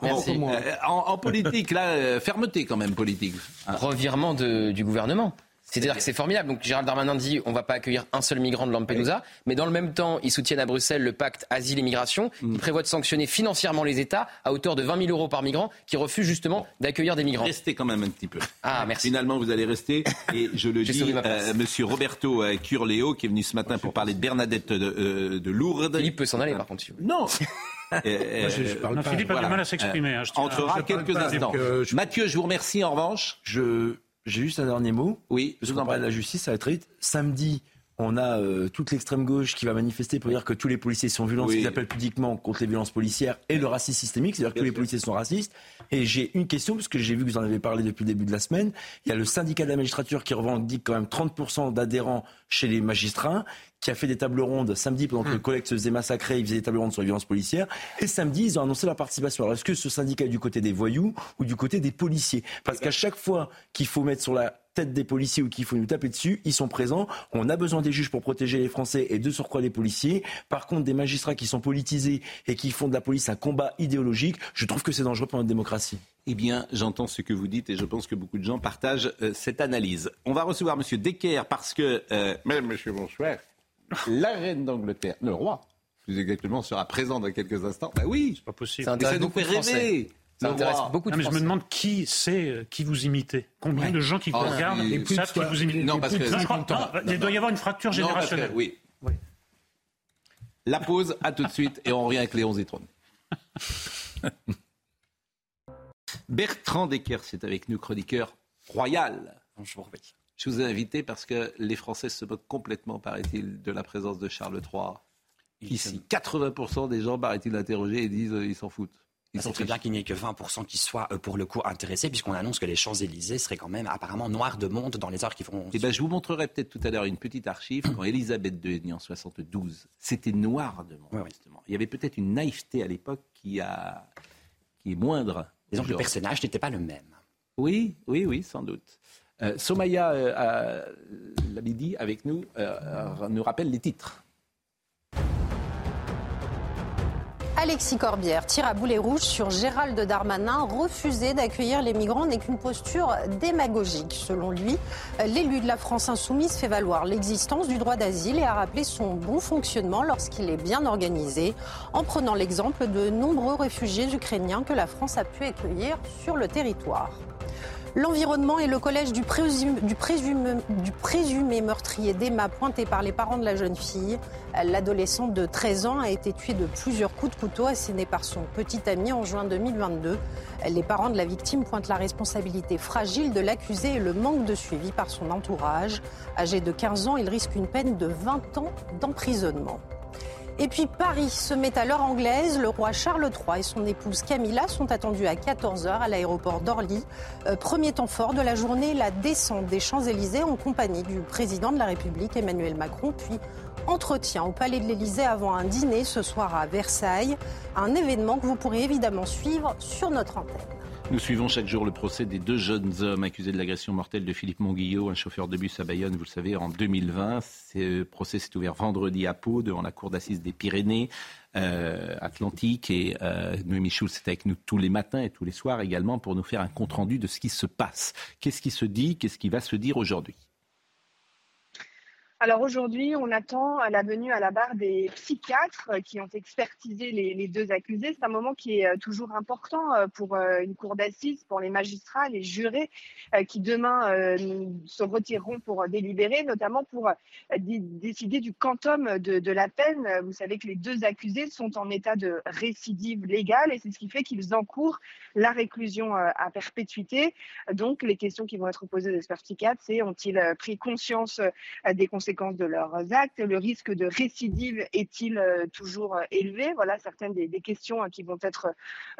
merci, euh, en, en politique, là, euh, fermeté quand même politique. Revirement de- du gouvernement. C'est-à-dire que c'est formidable. Donc Gérald Darmanin dit on va pas accueillir un seul migrant de Lampedusa, mais dans le même temps, ils soutiennent à Bruxelles le pacte asile et migration Mm. qui prévoit de sanctionner financièrement les États à hauteur de 20 000 euros par migrant qui refusent justement d'accueillir des migrants. Restez quand même un petit peu. Ah, merci. Finalement, vous allez rester. Et je le dis, place. euh, Monsieur Roberto euh, Curleo, qui est venu ce matin pour parler de Bernadette de, euh, de Lourdes. Philippe peut s'en aller par contre. si vous voulez. Non Euh, je- je parle pas. Philippe a du mal à s'exprimer, hein, à- entrera quelques instants. Je- Mathieu, je vous remercie en revanche. Je, j'ai juste un dernier mot. Oui, je vous en parle de la justice, ça va très vite. Samedi, on a euh, toute l'extrême gauche qui va manifester pour dire que tous les policiers sont violents, Oui. ce qu'ils appellent pudiquement contre les violences policières et le racisme systémique, c'est-à-dire que tous les policiers sont racistes. Et j'ai une question, parce que j'ai vu que vous en avez parlé depuis le début de la semaine. Il y a le syndicat de la magistrature qui revendique quand même 30% d'adhérents chez les magistrats, qui a fait des tables rondes samedi pendant que le collègue se faisait massacrer, il faisait des tables rondes sur les violences policières. Et samedi, ils ont annoncé leur participation. Alors est-ce que ce syndicat est du côté des voyous ou du côté des policiers? Parce qu'à chaque fois qu'il faut mettre sur la tête des policiers ou qu'il faut nous taper dessus, ils sont présents. On a besoin des juges pour protéger les Français et de surcroît les policiers. Par contre, des magistrats qui sont politisés et qui font de la police un combat idéologique, je trouve que c'est dangereux pour notre démocratie. Eh bien, j'entends ce que vous dites et je pense que beaucoup de gens partagent euh, cette analyse. On va recevoir M. Decker parce que, euh, même Monsieur bonsoir, la reine d'Angleterre, le roi, plus exactement, sera présent dans quelques instants. Ben oui, c'est pas possible. Ça Mais intéresse nous beaucoup fait de Français. rêver. Ça intéresse roi. beaucoup de Non, mais je me demande qui sait euh, qui vous imitez. Combien de gens qui vous Ah, regardent et savent qui vous imitent Non, parce que- je crois- Non, non, il doit y avoir une fracture Non, parce que- générationnelle. oui. La pause, à tout de suite, et on revient avec Léon Zitron. Bertrand Decker, c'est avec nous, chroniqueur royal. Bonjour, oui. Je vous ai invité parce que les Français se moquent complètement, paraît-il, de la présence de Charles III. Ici, 80% des gens, paraît-il, interrogés et disent euh, ils s'en foutent. Ils C'est s'en très bien qu'il n'y ait que 20% qui soient euh, pour le coup intéressés, puisqu'on annonce que les Champs-Élysées seraient quand même apparemment noirs de monde dans les heures qui vont. Eh ben, je vous montrerai peut-être tout à l'heure une petite archive. Quand Élisabeth II est née en 72, c'était noir de monde, justement. Il y avait peut-être une naïveté à l'époque qui, a... qui est moindre. Disons que le personnage n'était pas le même. Oui, oui, oui, sans doute. Euh, Somaya euh, avec nous, euh, euh, nous rappelle les titres. Alexis Corbière tire à boulet rouge sur Gérald Darmanin. Refuser d'accueillir les migrants n'est qu'une posture démagogique. Selon lui, l'élu de la France insoumise fait valoir l'existence du droit d'asile et a rappelé son bon fonctionnement lorsqu'il est bien organisé, en prenant l'exemple de nombreux réfugiés ukrainiens que la France a pu accueillir sur le territoire. L'environnement et le collège du présumé, meurtrier d'Emma pointé par les parents de la jeune fille. L'adolescente de 13 ans a été tuée de plusieurs coups de couteau assénés par son petit ami en juin 2022. Les parents de la victime pointent la responsabilité fragile de l'accusé et le manque de suivi par son entourage. Âgé de 15 ans, il risque une peine de 20 ans d'emprisonnement. Et puis Paris se met à l'heure anglaise. Le roi Charles III et son épouse Camilla sont attendus à 14h à l'aéroport d'Orly. Euh, premier temps fort de la journée, la descente des Champs-Élysées en compagnie du président de la République Emmanuel Macron, puis entretien au Palais de l'Élysée avant un dîner ce soir à Versailles. Un événement que vous pourrez évidemment suivre sur notre antenne. Nous suivons chaque jour le procès des deux jeunes hommes accusés de l'agression mortelle de Philippe Monguillot, un chauffeur de bus à Bayonne, vous le savez, en 2020. Ce procès s'est ouvert vendredi à Pau, devant la cour d'assises des Pyrénées euh, Atlantiques. Et euh, Noémie Schulz est avec nous tous les matins et tous les soirs également pour nous faire un compte-rendu de ce qui se passe. Qu'est-ce qui se dit? Qu'est-ce qui va se dire aujourd'hui? Alors aujourd'hui, on attend la venue à la barre des psychiatres qui ont expertisé les, deux accusés. C'est un moment qui est euh, toujours important euh, pour euh, une cour d'assises, pour les magistrats, les jurés euh, qui demain euh, se retireront pour délibérer, notamment pour euh, dé- décider du quantum de, de la peine. Vous savez que les deux accusés sont en état de récidive légale et c'est ce qui fait qu'ils encourent la réclusion euh, à perpétuité. Donc les questions qui vont être posées aux experts c'est ont-ils euh, pris conscience euh, des conséquences de leurs actes? Le risque de récidive est-il euh, toujours euh, élevé? Voilà certaines des, des questions euh, qui vont être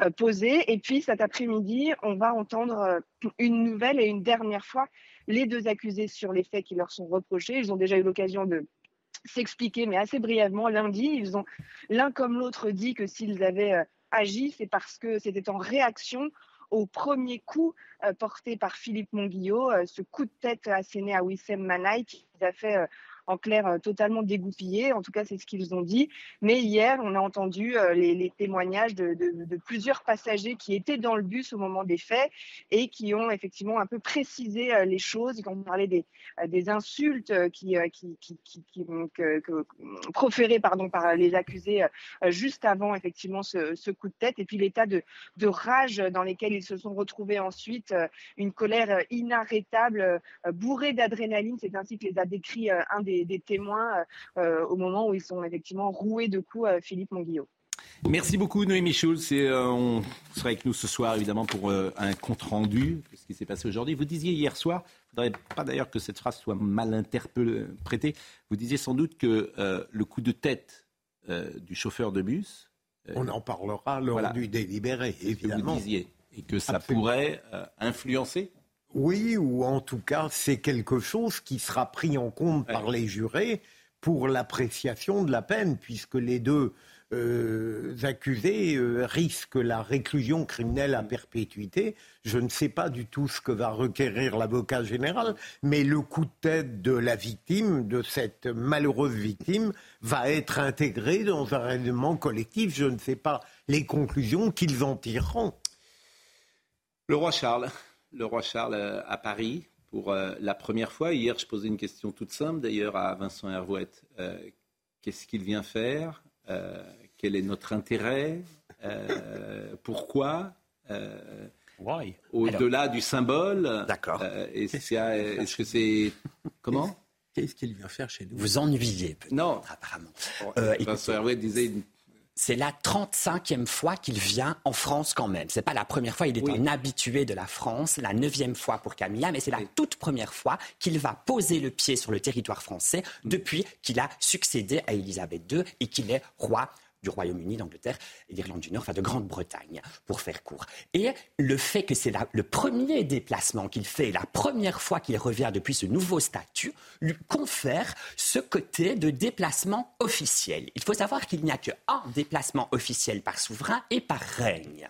euh, posées. Et puis cet après-midi, on va entendre euh, une nouvelle et une dernière fois les deux accusés sur les faits qui leur sont reprochés. Ils ont déjà eu l'occasion de s'expliquer, mais assez brièvement. Lundi, ils ont l'un comme l'autre dit que s'ils avaient euh, agi, c'est parce que c'était en réaction au premier coup euh, porté par Philippe Monguillot, euh, ce coup de tête asséné à Wissem Manaï qui a fait en clair euh, totalement dégoupillés. En tout cas, c'est ce qu'ils ont dit. Mais hier, on a entendu euh, les, témoignages de, plusieurs passagers qui étaient dans le bus au moment des faits et qui ont effectivement un peu précisé euh, les choses. Ils ont parlé des, des insultes qui, qui, proférées pardon, par les accusés juste avant effectivement ce, coup de tête. Et puis l'état de, rage dans lesquels ils se sont retrouvés ensuite, une colère inarrêtable, bourrée d'adrénaline. C'est ainsi que les a décrit euh, un des, des témoins euh, euh, au moment où ils sont effectivement roués de coups, euh, Philippe Monguillot. Merci beaucoup Noémie Schulz. Et, euh, on sera avec nous ce soir évidemment pour euh, un compte rendu de ce qui s'est passé aujourd'hui. Vous disiez hier soir, il ne faudrait pas d'ailleurs que cette phrase soit mal interprétée, vous disiez sans doute que euh, le coup de tête du chauffeur de bus... on en parlera lors du délibéré, évidemment. vous disiez, et que ça pourrait influencer oui, ou en tout cas, c'est quelque chose qui sera pris en compte par les jurés pour l'appréciation de la peine, puisque les deux euh, accusés euh, risquent la réclusion criminelle à perpétuité. Je ne sais pas du tout ce que va requérir l'avocat général, mais le coup de tête de la victime, de cette malheureuse victime, va être intégré dans un règlement collectif. Je ne sais pas les conclusions qu'ils en tireront. Le roi Charles, le roi Charles euh, à Paris pour la première fois. Hier, je posais une question toute simple d'ailleurs à Vincent Hervouette. Qu'est-ce qu'il vient faire quel est notre intérêt euh, Pourquoi euh, Au-delà du symbole. D'accord. Euh, est-ce que c'est. Comment? Qu'est-ce qu'il vient faire chez nous? Vous ennuyez peut-être, non. apparemment. Vincent disait c'est la 35e fois qu'il vient en France quand même. C'est pas la première fois, il est un habitué de la France, la neuvième fois pour Camilla, mais c'est la toute première fois qu'il va poser le pied sur le territoire français depuis qu'il a succédé à Élisabeth II et qu'il est roi du Royaume-Uni, d'Angleterre et d'Irlande du Nord, enfin de Grande-Bretagne, pour faire court. Et le fait que c'est le premier déplacement qu'il fait, la première fois qu'il revient depuis ce nouveau statut, lui confère ce côté de déplacement officiel. Il faut savoir qu'il n'y a qu'un déplacement officiel par souverain et par règne.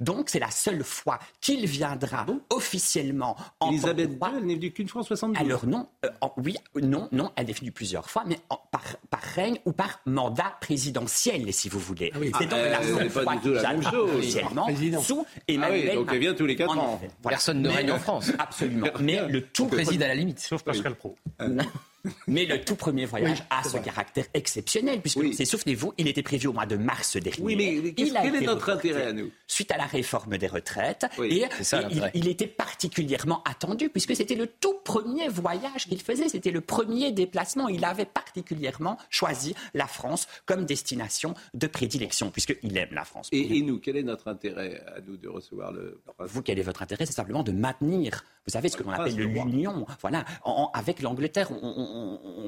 Donc, c'est la seule fois qu'il viendra officiellement en Elisabeth II, elle n'est venue qu'une fois en 72 Alors non, euh, oui, non, non, elle est venue plusieurs fois, mais par, par, règne ou par mandat présidentiel, si vous voulez. Ah c'est donc la seule fois qu'il viendra officiellement sous Emmanuel ah oui, donc elle vient tous les quatre ans. Personne ne règne en France. Absolument. Mais le tout préside à la limite. Sauf Pascal Pro. Mais le tout premier voyage a ce caractère exceptionnel, puisque, souvenez-vous, il était prévu au mois de mars dernier. Oui, mais quel est notre intérêt à nous? Suite à la réforme des retraites, et, il, était particulièrement attendu, puisque c'était le tout premier voyage qu'il faisait, c'était le premier déplacement. Il avait particulièrement choisi la France comme destination de prédilection, puisqu'il aime la France. Et, nous, quel est notre intérêt à nous de recevoir le... Vous, quel est votre intérêt? C'est simplement de maintenir, vous savez, ce que l'on appelle l'union. Voilà, avec l'Angleterre, on on,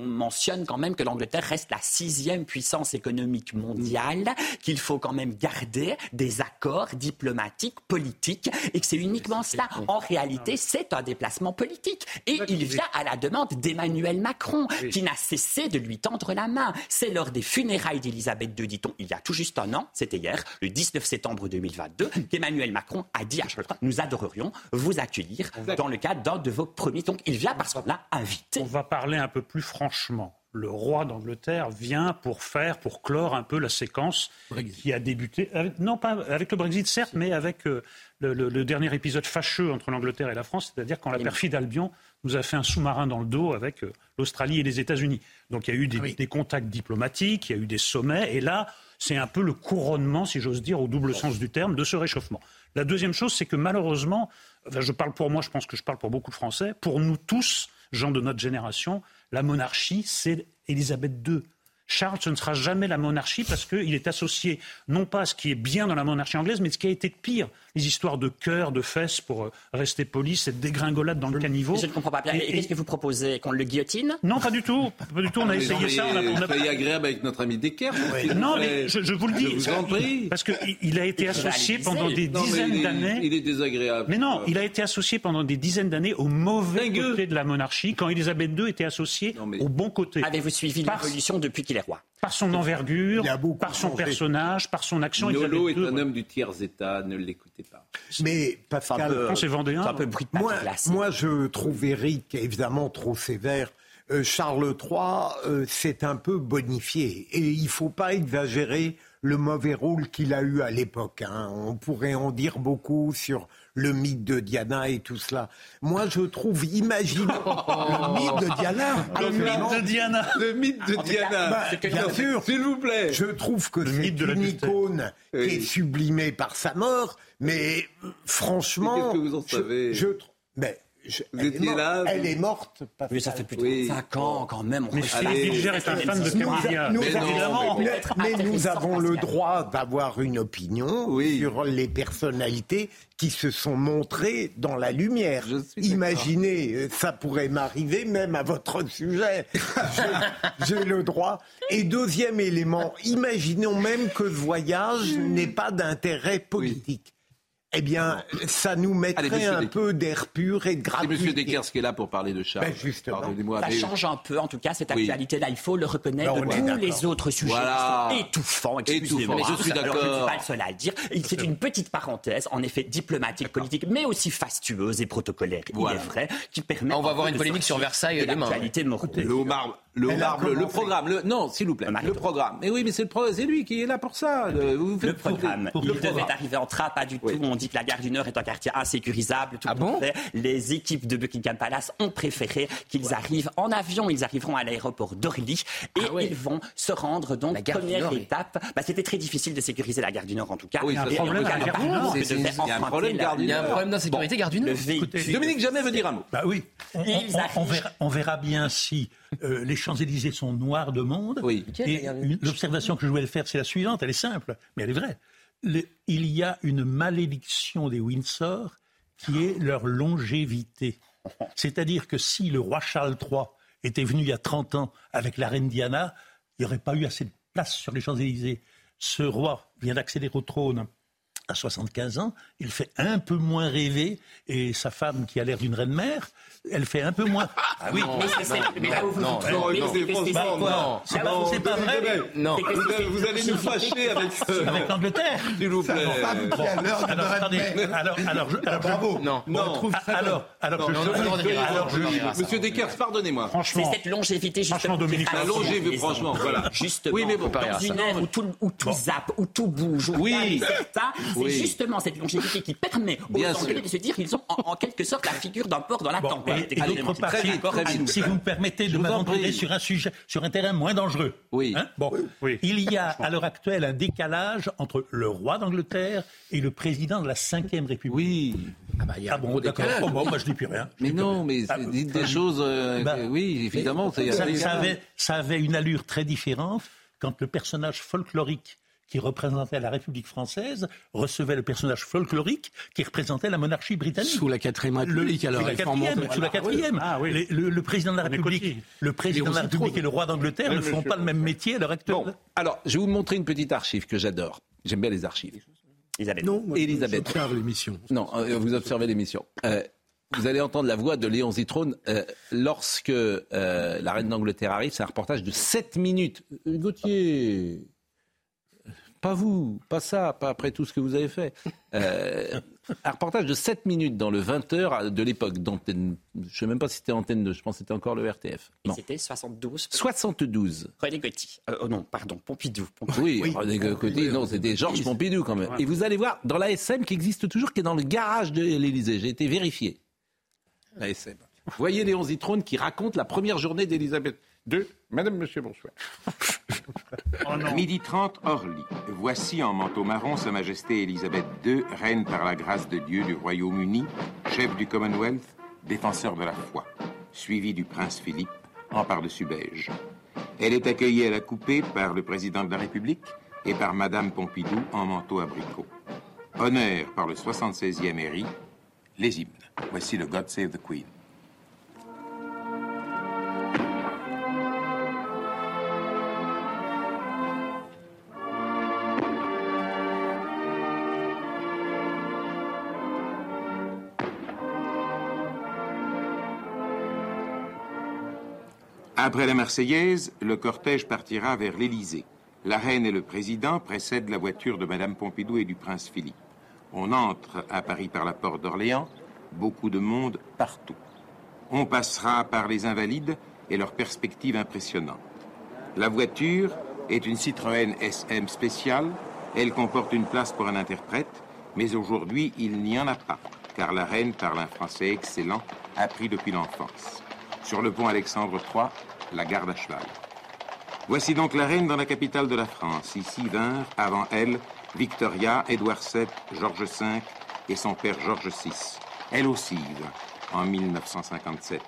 mentionne quand même que l'Angleterre reste la sixième puissance économique mondiale, qu'il faut quand même garder des accords diplomatiques, politiques, et que c'est uniquement cela. En réalité, c'est un déplacement politique. Et il vient à la demande d'Emmanuel Macron, qui n'a cessé de lui tendre la main. C'est lors des funérailles d'Elisabeth II, dit-on, il y a tout juste un an, c'était hier, le 19 septembre 2022, qu'Emmanuel Macron a dit à Charles nous adorerions vous accueillir dans le cadre d'un de vos premiers. Donc il vient parce qu'on l'a invité. On va parler un peu plus franchement, le roi d'Angleterre vient pour faire, pour clore un peu la séquence qui a débuté, non pas avec le Brexit certes, mais avec euh, le, dernier épisode fâcheux entre l'Angleterre et la France, c'est-à-dire quand la perfide Albion nous a fait un sous-marin dans le dos avec euh, l'Australie et les États-Unis. Donc il y a eu des, des, contacts diplomatiques, il y a eu des sommets, et là, c'est un peu le couronnement, si j'ose dire, au double sens du terme, de ce réchauffement. La deuxième chose, c'est que malheureusement, je parle pour moi, je pense que je parle pour beaucoup de Français, pour nous tous, gens de notre génération, la monarchie, c'est Élisabeth II. Charles, ce ne sera jamais la monarchie parce qu'il est associé non pas à ce qui est bien dans la monarchie anglaise, mais ce qui a été de pire. Les histoires de cœur, de fesses, pour euh, rester poli, cette dégringolade dans le caniveau. Je ne comprends pas bien. Et, qu'est-ce que vous proposez Qu'on le guillotine? Non, pas du tout. Pas du tout. On a ah, essayé ça. On a, on agréable avec notre ami Decker. Non, mais je, vous le dis. Je vous en prie. Parce qu'il a été associé pendant des dizaines d'années. Il est désagréable. Mais non, il a été associé pendant des dizaines d'années au mauvais côté de la monarchie, quand Elisabeth II était associée au bon côté. Avez-vous suivi l'évolution depuis qu'il par son envergure, par son personnage, par son action. Lolo est un homme du tiers-état, ne l'écoutez pas. Mais Pascal, un peu moi, moi, je trouve Eric évidemment trop sévère. Euh, Charles III euh, s'est un peu bonifié et il ne faut pas exagérer le mauvais rôle qu'il a eu à l'époque. Hein. On pourrait en dire beaucoup sur le mythe de Diana et tout cela. Moi, je trouve, imagine le mythe de Diana. Le mythe de Diana. Le mythe de Diana. Bah, bien sûr. S'il vous plaît. Je trouve que c'est une icône qui est sublimée par sa mort, mais franchement. Qu'est-ce que vous en savez? je, mais elle, est morte, elle est morte. Oui, ça fait plus de 5 ans quand même. On mais Philippe Bilger est un fan de Camilla. Nous, avons, mais, nous avons le droit d'avoir une opinion sur les personnalités qui se sont montrées dans la lumière. Imaginez, euh, ça pourrait m'arriver même à votre sujet. J'ai le droit. Et deuxième élément, imaginons même que le voyage n'ait pas d'intérêt politique eh bien, ça nous mettrait un peu d'air pur et de gratuité. C'est M. Dekers qui est là pour parler de Charles. Ben ça change un peu, en tout cas, cette actualité-là. Il faut le reconnaître. tous les autres sujets sont étouffants. Excusez-moi. Mais je suis d'accord. Je ne suis pas le seul à le dire. C'est une petite parenthèse, en effet, diplomatique, politique, mais aussi fastueuse et protocolaire. Il est vrai, qui permet. On va avoir une polémique sur Versailles demain. Le marbre, le marbre, le programme. Le... Non, s'il vous plaît. Le programme. Mais oui, mais c'est lui qui est là pour ça. Le programme. Il devait arriver en trappe, pas du tout dit que la gare du Nord est un quartier insécurisable. Tout ah bon Les équipes de Buckingham Palace ont préféré qu'ils arrivent en avion. Ils arriveront à l'aéroport d'Orly et ah ils vont se rendre donc la première étape. Bah, C'était très difficile de sécuriser la gare du Nord en tout cas. Oui, il y a un problème Il y a un problème d'insécurité gare du Nord. Dominique Jamais veut dire un mot. Bah oui. On, verra, bien si euh, les Champs-Élysées sont noirs de monde. Oui. Et l'observation que je voulais faire, c'est la suivante. Elle est simple, mais elle est vraie il y a une malédiction des Windsor qui est leur longévité. C'est-à-dire que si le roi Charles III était venu il y a 30 ans avec la reine Diana, il n'y aurait pas eu assez de place sur les Champs-Élysées. Ce roi vient d'accéder au trône à 75 ans, il fait un peu moins rêver, et sa femme, qui a l'air d'une reine-mère, elle fait un peu moins. Ah oui, mais là où vous non, non, c'est pas vrai. Non, vous allez nous fâcher avec avec l'Angleterre. S'il vous plaît. Alors, attendez. Alors, alors, bravo. Non, non. Alors, alors, Monsieur Dekers, pardonnez-moi. Franchement, c'est cette longévité justement. Dominique, la longévité, franchement, voilà. Justement. Oui, mais bon, dans une ère où tout, où tout zappe, où tout bouge, oui. c'est justement cette longévité qui permet aux Anglais de se dire qu'ils ont en quelque sorte la figure d'un port dans la tempête. Et, d'autre part, si, vous me permettez de m'aventurer sur un sujet, sur un terrain moins dangereux. Oui. Hein bon, il y a à l'heure actuelle un décalage entre le roi d'Angleterre et le président de la Ve République. Oui. Ah, bah, y a ah bon, d'accord. Oh, bon, moi je dis plus rien. Mais non, mais ah, dites des choses. Euh, bah, oui, évidemment. Ça, ça, avait, ça avait une allure très différente quand le personnage folklorique qui représentait la République française, recevait le personnage folklorique qui représentait la monarchie britannique. Sous la quatrième République, alors. Sous la quatrième. Sous la quatrième. Ah, oui. le, président de la République, le président de la République et le roi d'Angleterre ne font pas le même métier à l'heure actuelle. Bon, alors, je vais vous montrer une petite archive que j'adore. J'aime bien les archives. Elisabeth. Non, moi, Elisabeth. J'observe l'émission. Non, euh, vous observez l'émission. Euh, vous allez entendre la voix de Léon Zitrone euh, lorsque la reine d'Angleterre arrive. C'est un reportage de 7 minutes. Gauthier, pas vous, pas ça, pas après tout ce que vous avez fait. Euh, un reportage de 7 minutes dans le 20h de l'époque d'antenne. Je ne sais même pas si c'était Antenne 2, je pense que c'était encore le RTF. C'était 72. 72. René Gauthier. Euh, oh non, pardon, Pompidou. Oui, René Gauthier, non, c'était Georges Pompidou quand même. Et vous allez voir, dans la SM qui existe toujours, qui est dans le garage de l'Élysée, j'ai été vérifié. La SM. Vous voyez Léon Zitrone qui raconte la première journée d'Elisabeth Madame, Monsieur, bonsoir. Oh Midi 30, Orly. Voici en manteau marron Sa Majesté Élisabeth II, reine par la grâce de Dieu du Royaume-Uni, chef du Commonwealth, défenseur de la foi, suivi du prince Philippe, en par-dessus beige. Elle est accueillie à la coupée par le président de la République et par Madame Pompidou en manteau abricot. Honneur par le 76e héri, les hymnes. Voici le God Save the Queen. Après la Marseillaise, le cortège partira vers l'Élysée. La reine et le président précèdent la voiture de Madame Pompidou et du prince Philippe. On entre à Paris par la porte d'Orléans, beaucoup de monde partout. On passera par les Invalides et leurs perspectives impressionnantes. La voiture est une Citroën SM spéciale. Elle comporte une place pour un interprète, mais aujourd'hui, il n'y en a pas, car la reine parle un français excellent, appris depuis l'enfance. Sur le pont Alexandre III, la garde à cheval. Voici donc la reine dans la capitale de la France. Ici vinrent, avant elle, Victoria, Édouard VII, Georges V et son père Georges VI. Elle aussi vint. en 1957.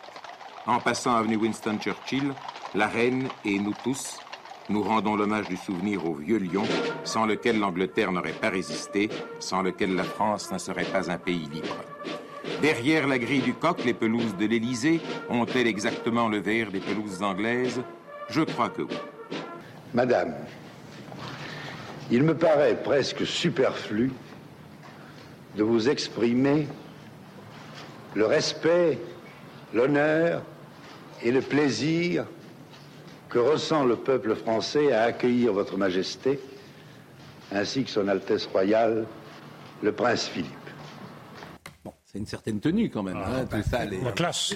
En passant avenue Winston Churchill, la reine et nous tous, nous rendons l'hommage du souvenir au vieux lion, sans lequel l'Angleterre n'aurait pas résisté, sans lequel la France ne serait pas un pays libre. Derrière la grille du coq, les pelouses de l'Élysée ont-elles exactement le vert des pelouses anglaises? Je crois que oui. Madame, il me paraît presque superflu de vous exprimer le respect, l'honneur et le plaisir que ressent le peuple français à accueillir Votre Majesté, ainsi que Son Altesse Royale, le Prince Philippe. C'est une certaine tenue quand même. Ah, hein, tout ça, les- la classe.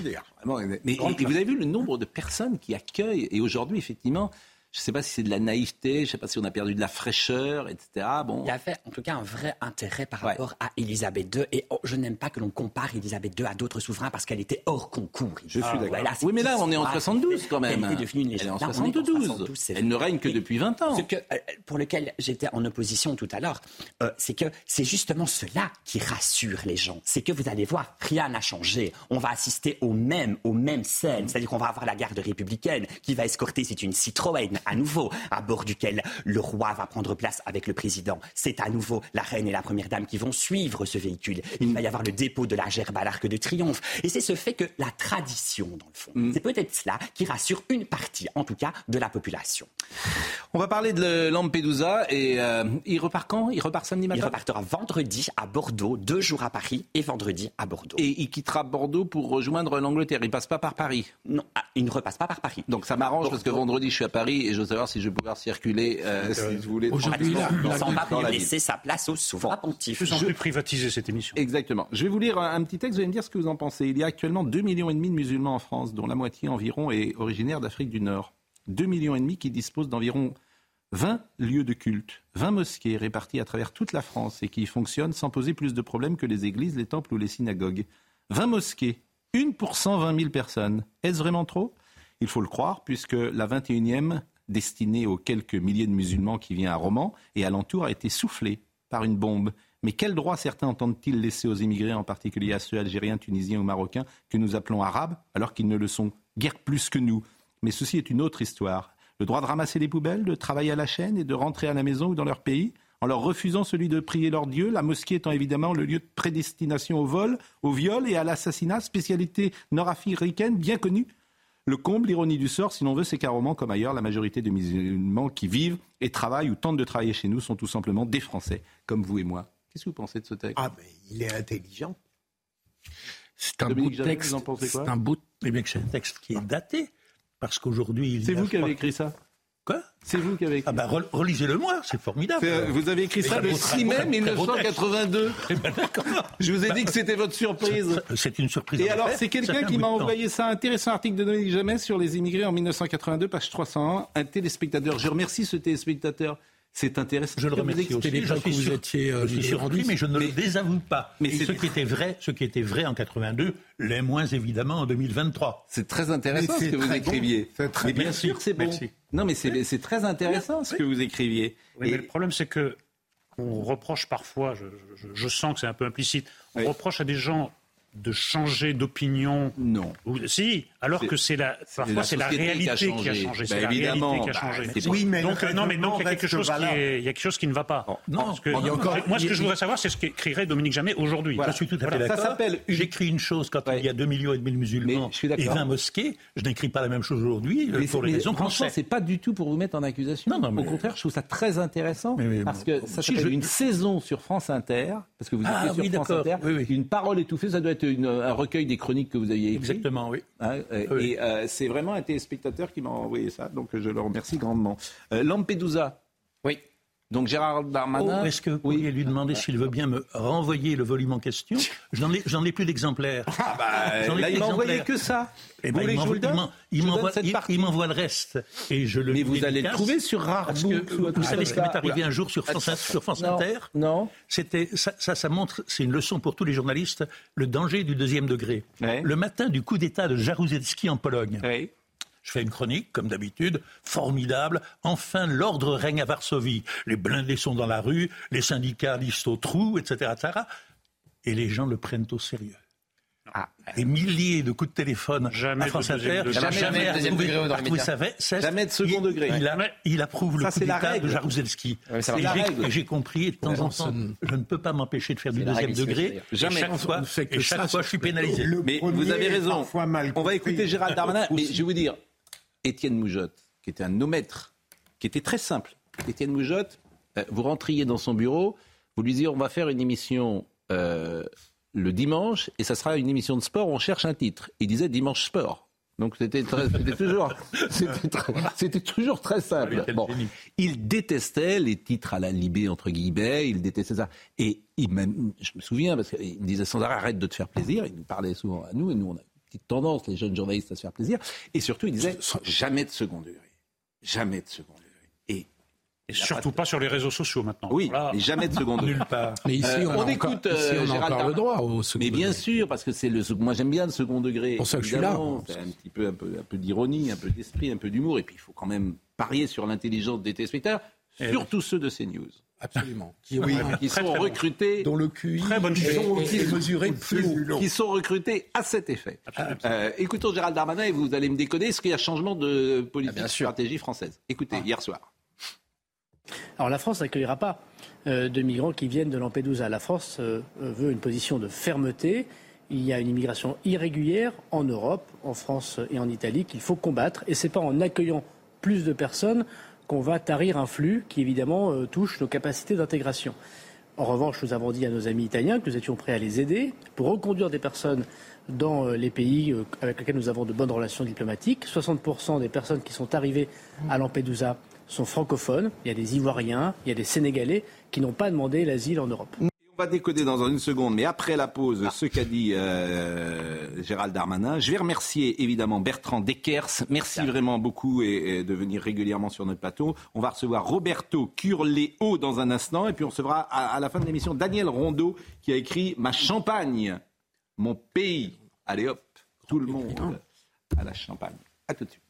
Mais, et vous avez vu le nombre de personnes qui accueillent Et aujourd'hui, effectivement, je ne sais pas si c'est de la naïveté, je ne sais pas si on a perdu de la fraîcheur, etc. Bon. Il y avait en tout cas un vrai intérêt par rapport à Élisabeth II. Et oh, je n'aime pas que l'on compare Élisabeth II à d'autres souverains parce qu'elle était hors concours. Je suis Ah, d'accord. voilà, oui, mais là, on est en l'histoire 72 quand même. Elle est devenue une Elle est en légende. Là, on est 72. 72, c'est Elle ne règne que depuis 20 ans. Ce que, euh, pour lequel j'étais en opposition tout à l'heure, euh, c'est que c'est justement cela qui rassure les gens. C'est que vous allez voir, rien n'a changé. On va assister aux mêmes, aux mêmes scènes. C'est-à-dire qu'on va avoir la garde républicaine qui va escorter, c'est une Citroën à nouveau, à bord duquel le roi va prendre place avec le président. C'est à nouveau la reine et la première dame qui vont suivre ce véhicule. Il va y avoir le dépôt de la gerbe à l'arc de triomphe. Et c'est ce fait que la tradition, dans le fond, c'est peut-être cela qui rassure une partie, en tout cas, de la population. On va parler de Lampedusa et euh, il repart quand? Il repart samedi matin? Il repartira vendredi à Bordeaux, deux jours à Paris et vendredi à Bordeaux. Et il quittera Bordeaux pour rejoindre l'Angleterre. Il passe pas par Paris? Non, ah, il ne repasse pas par Paris. Donc ça m'arrange parce que vendredi je suis à Paris et je veux savoir si je vais pouvoir circuler, euh, si vous voulez. Aujourd'hui, il s'en va pour laisser sa place au souverain pontife. Plus en plus privatisé cette émission. Exactement. Je vais vous lire un un petit texte, vous allez me dire ce que vous en pensez. Il y a actuellement 2,5 millions et demi de musulmans en France, dont la moitié environ est originaire d'Afrique du Nord. 2,5 millions et demi qui disposent d'environ 20 lieux de culte, 20 mosquées réparties à travers toute la France et qui fonctionnent sans poser plus de problèmes que les églises, les temples ou les synagogues. 20 mosquées, une pour 120 000 personnes. Est-ce vraiment trop? Il faut le croire, puisque la 21e, destinée aux quelques milliers de musulmans qui vient à Romans et alentour, a été soufflée par une bombe. Mais quel droit certains entendent-ils laisser aux immigrés, en particulier à ceux algériens, tunisiens ou marocains, que nous appelons arabes, alors qu'ils ne le sont guère plus que nous? Mais ceci est une autre histoire. Le droit de ramasser les poubelles, de travailler à la chaîne et de rentrer à la maison ou dans leur pays, en leur refusant celui de prier leur Dieu, la mosquée étant évidemment le lieu de prédestination au vol, au viol et à l'assassinat, spécialité nord-africaine bien connue. Le comble, l'ironie du sort, si l'on veut, c'est qu'à Roman, comme ailleurs, la majorité des musulmans qui vivent et travaillent ou tentent de travailler chez nous sont tout simplement des Français, comme vous et moi. Qu'est-ce que vous pensez de ce texte? Ah, mais il est intelligent. C'est un Dominique beau texte. vous en pensez quoi? C'est un beau. Eh bien que c'est un texte qui est daté. Parce qu'aujourd'hui, il C'est vous qui avez écrit ça? Quoi C'est vous qui avez écrit Ah ben rel- relisez-le moi, c'est formidable. Euh, Vous avez écrit ça le très beau, 6 mai très beau, très beau texte. 1982. Eh ben. Je vous ai dit que c'était votre surprise. C'est une surprise. Et alors, c'est quelqu'un qui m'a envoyé ça, un intéressant article de Dominique Jamais sur les immigrés en 1982, page 301, un téléspectateur. Je remercie ce téléspectateur. C'est intéressant. Je le vous remercie aussi. Je suis, vous étiez, euh, je suis milieu surpris, randis. mais je ne le désavoue pas. mais ce qui était vrai, ce qui était vrai en 82, l'est moins évidemment en 2023. C'est très intéressant ce que vous bon. écriviez. C'est très mais bien merci. sûr, c'est bon. Merci. Non, mais c'est, très intéressant ce que vous écriviez. Oui, mais le problème, c'est que on reproche parfois, je, je- je sens que c'est un peu implicite, on reproche à des gens de changer d'opinion. Non. Ou- si, alors que c'est la, parfois la c'est la réalité qui a changé. Bah, c'est la évidemment. réalité qui a Bah, changé. Oui, mais donc, le euh, non, mais donc il y a quelque chose qui est, il y a quelque chose qui ne va pas. Non, Parce que- encore- moi, ce que je voudrais savoir, c'est ce qu'écrirait Dominique Jamais aujourd'hui. Je suis tout à fait Voilà. Ça d'accord. s'appelle une- J'écris une chose quand il y a 2 millions et demi de musulmans Mais je suis et d'accord. 20 mosquées. Je n'écris pas la même chose aujourd'hui euh, pour c'est- les mais raisons qu'on franchement, sait. c'est pas du tout pour vous mettre en accusation. Non, non, mais- Au contraire, je trouve ça très intéressant Mais- mais- parce que ça s'appelle une saison sur France Inter, parce que vous Ah, étiez sur oui, France. Inter. Oui, oui. Une parole étouffée, ça doit être une- un recueil des chroniques que vous aviez écrites. Exactement, oui. Hein, euh, Oui. Et euh, c'est vraiment un téléspectateur qui m'a envoyé ça, donc je le remercie grandement. Euh, Lampedusa. Oui. Donc Gérard Darmanin. Oh, Est-ce que vous pourriez lui demander s'il veut bien me renvoyer le volume en question J'en ai, ai plus d'exemplaires. Ah bah, là, il m'a envoyé que ça. Vous ben, il m'envoie- il le reste. Et je le Mais vous allez le trouver sur Rarebook. vous savez ce qui m'est arrivé un jour sur France, sur France Non, Inter Non. C'était ça, ça, ça montre, c'est une leçon pour tous les journalistes, le danger du deuxième degré. Ouais. Le matin du coup d'État de Jaruzelski en Pologne. Oui. Je fais une chronique, comme d'habitude, formidable. Enfin, l'ordre règne à Varsovie. Les blindés sont dans la rue, les syndicalistes au trou, etc., etc. Et les gens le prennent au sérieux. Ah, des milliers de coups de téléphone Jamais à France Inter. degré. Jamais de deuxième degré. Jamais de second Il- degré. Il, a- il approuve le Ça, coup d'État de. Jaruzelski. Ouais, j'ai- compris, et de temps en temps, je ne peux pas m'empêcher de faire du deuxième degré. Jamais. chaque fois, et chaque ça fois, je suis pénalisé. Mais vous avez raison. On va écouter Gérald Darmanin. Mais je vais vous dire, Étienne Moujotte, qui était un de nos maîtres, qui était très simple. Étienne Moujotte, euh, vous rentriez dans son bureau, vous lui disiez on va faire une émission euh, le dimanche et ça sera une émission de sport, on cherche un titre. Il disait dimanche sport. Donc c'était toujours, c'était toujours très simple. Bon, il détestait les titres à la Libé entre guillemets, il détestait ça. Et il même, je me souviens parce qu'il me disait sans arrêt arrête de te faire plaisir. Il nous parlait souvent à nous et nous on a petite tendance les jeunes journalistes à se faire plaisir. Et surtout il disait jamais de second degré, jamais de second degré. Et Et surtout pas sur les réseaux sociaux maintenant. oui, mais jamais de second degré. Nulle part. Mais ici, Euh, on, écoute ici, euh, on a Gérald le droit au second Mais bien degré. sûr, parce que c'est le moi j'aime bien le second degré. pour ça que je suis là. C'est un petit peu un peu un peu d'ironie, un peu d'esprit, un peu d'humour et puis il faut quand même parier sur l'intelligence des téléspectateurs, surtout ceux de CNews. Absolument. Qui, Oui, qui Très, sont très bon. recrutés dont le QI Très bonne est, est- est mesuré plus haut. qui sont recrutés à cet effet. Euh, écoutons Gérald Darmanin et vous allez me déconner. Est-ce qu'il y a changement de politique, Ah, bien sûr. stratégie française? Écoutez, hier soir. Alors la France n'accueillera pas euh, de migrants qui viennent de Lampedusa. La France euh, veut une position de fermeté. Il y a une immigration irrégulière en Europe, en France et en Italie qu'il faut combattre. Et ce n'est pas en accueillant plus de personnes qu'on va tarir un flux qui évidemment euh, touche nos capacités d'intégration. En revanche, nous avons dit à nos amis italiens que nous étions prêts à les aider pour reconduire des personnes dans euh, les pays euh, avec lesquels nous avons de bonnes relations diplomatiques. 60% des personnes qui sont arrivées à Lampedusa sont francophones. Il y a des Ivoiriens, il y a des Sénégalais qui n'ont pas demandé l'asile en Europe. On va décoder dans une seconde, mais après la pause, ce qu'a dit euh, Gérald Darmanin. Je vais remercier évidemment Bertrand Deckers. Merci vraiment beaucoup et, et de venir régulièrement sur notre plateau. On va recevoir Roberto Curléo dans un instant, et puis on recevra à, à la fin de l'émission Daniel Rondeau qui a écrit Ma Champagne, mon pays. Allez hop, tout le monde à la Champagne. À tout de suite.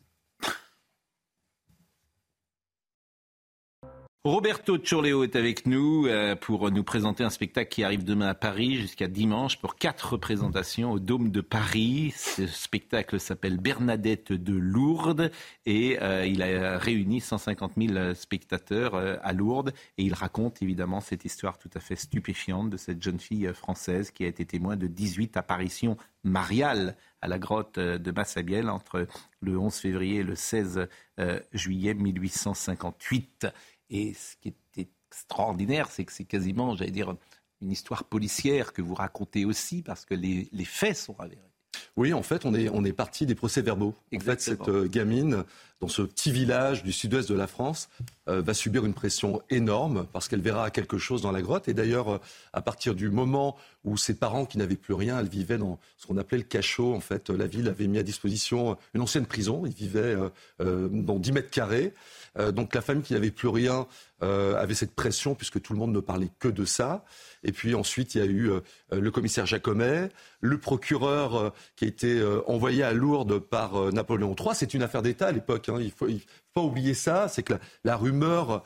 Roberto Ciorleo est avec nous euh, pour nous présenter un spectacle qui arrive demain à Paris jusqu'à dimanche pour quatre représentations au Dôme de Paris. Ce spectacle s'appelle Bernadette de Lourdes et euh, il a réuni 150 000 spectateurs euh, à Lourdes et il raconte évidemment cette histoire tout à fait stupéfiante de cette jeune fille française qui a été témoin de 18 apparitions mariales à la grotte de Massabielle entre le 11 février et le 16 euh, juillet 1858. Et ce qui est extraordinaire, c'est que c'est quasiment, j'allais dire, une histoire policière que vous racontez aussi, parce que les, les faits sont avérés. Oui, en fait, on est, on est parti des procès-verbaux. En fait, cette euh, gamine, dans ce petit village du sud-ouest de la France, euh, va subir une pression énorme parce qu'elle verra quelque chose dans la grotte. Et d'ailleurs, euh, à partir du moment où ses parents, qui n'avaient plus rien, elle vivait dans ce qu'on appelait le cachot. En fait, la ville avait mis à disposition une ancienne prison. Ils vivaient dans 10 mètres carrés. Euh, donc la famille qui n'avait plus rien euh, avait cette pression puisque tout le monde ne parlait que de ça. Et puis ensuite, il y a eu euh, le commissaire Jacomet, le procureur qui a été envoyé à Lourdes par Napoléon III. C'est une affaire d'État à l'époque. hein. Il il faut pas oublier ça. C'est que la, rumeur.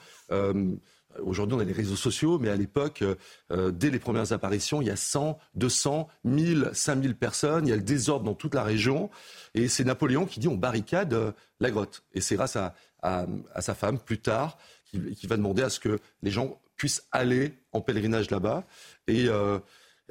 Aujourd'hui, on a les réseaux sociaux, mais à l'époque, dès les premières apparitions, il y a 100, 200, 1000, 5000 personnes. Il y a le désordre dans toute la région. Et c'est Napoléon qui dit on barricade la grotte. Et c'est grâce à, à, sa femme, plus tard, qui, va demander à ce que les gens puissent aller en pèlerinage là-bas. Et euh,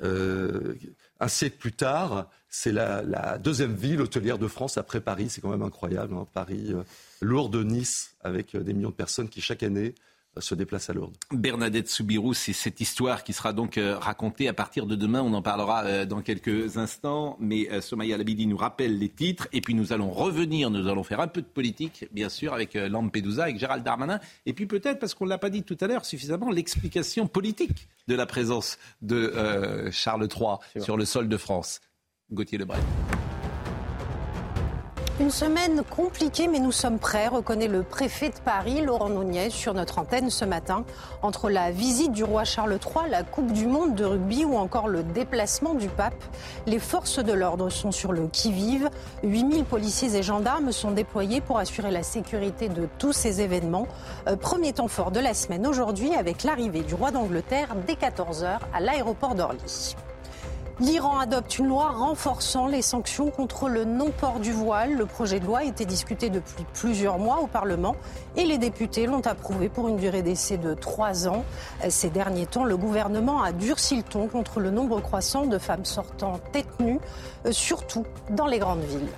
euh, un siècle plus tard, c'est la, deuxième ville hôtelière de France après Paris. C'est quand même incroyable. Hein. Paris, euh, Lourdes, Nice, avec des millions de personnes qui, chaque année, se déplace à Lourdes. Bernadette Soubirou, c'est cette histoire qui sera donc euh, racontée à partir de demain. On en parlera euh, dans quelques instants. Mais euh, Somaya Labidi nous rappelle les titres. Et puis nous allons revenir, nous allons faire un peu de politique, bien sûr, avec Lampedusa, avec Gérald Darmanin. Et puis peut-être, parce qu'on ne l'a pas dit tout à l'heure suffisamment, l'explication politique de la présence de euh, Charles III sur le sol de France. Gauthier Lebret. Une semaine compliquée, mais nous sommes prêts, reconnaît le préfet de Paris, Laurent Nunez, sur notre antenne ce matin. Entre la visite du roi Charles III, la Coupe du Monde de rugby ou encore le déplacement du pape, les forces de l'ordre sont sur le qui-vive. 8000 policiers et gendarmes sont déployés pour assurer la sécurité de tous ces événements. Euh, premier temps fort de la semaine aujourd'hui avec l'arrivée du roi d'Angleterre dès 14h à l'aéroport d'Orly. L'Iran adopte une loi renforçant les sanctions contre le non-port du voile. Le projet de loi a été discuté depuis plusieurs mois au Parlement et les députés l'ont approuvé pour une durée d'essai de trois ans. Ces derniers temps, le gouvernement a durci le ton contre le nombre croissant de femmes sortant tête nue, surtout dans les grandes villes.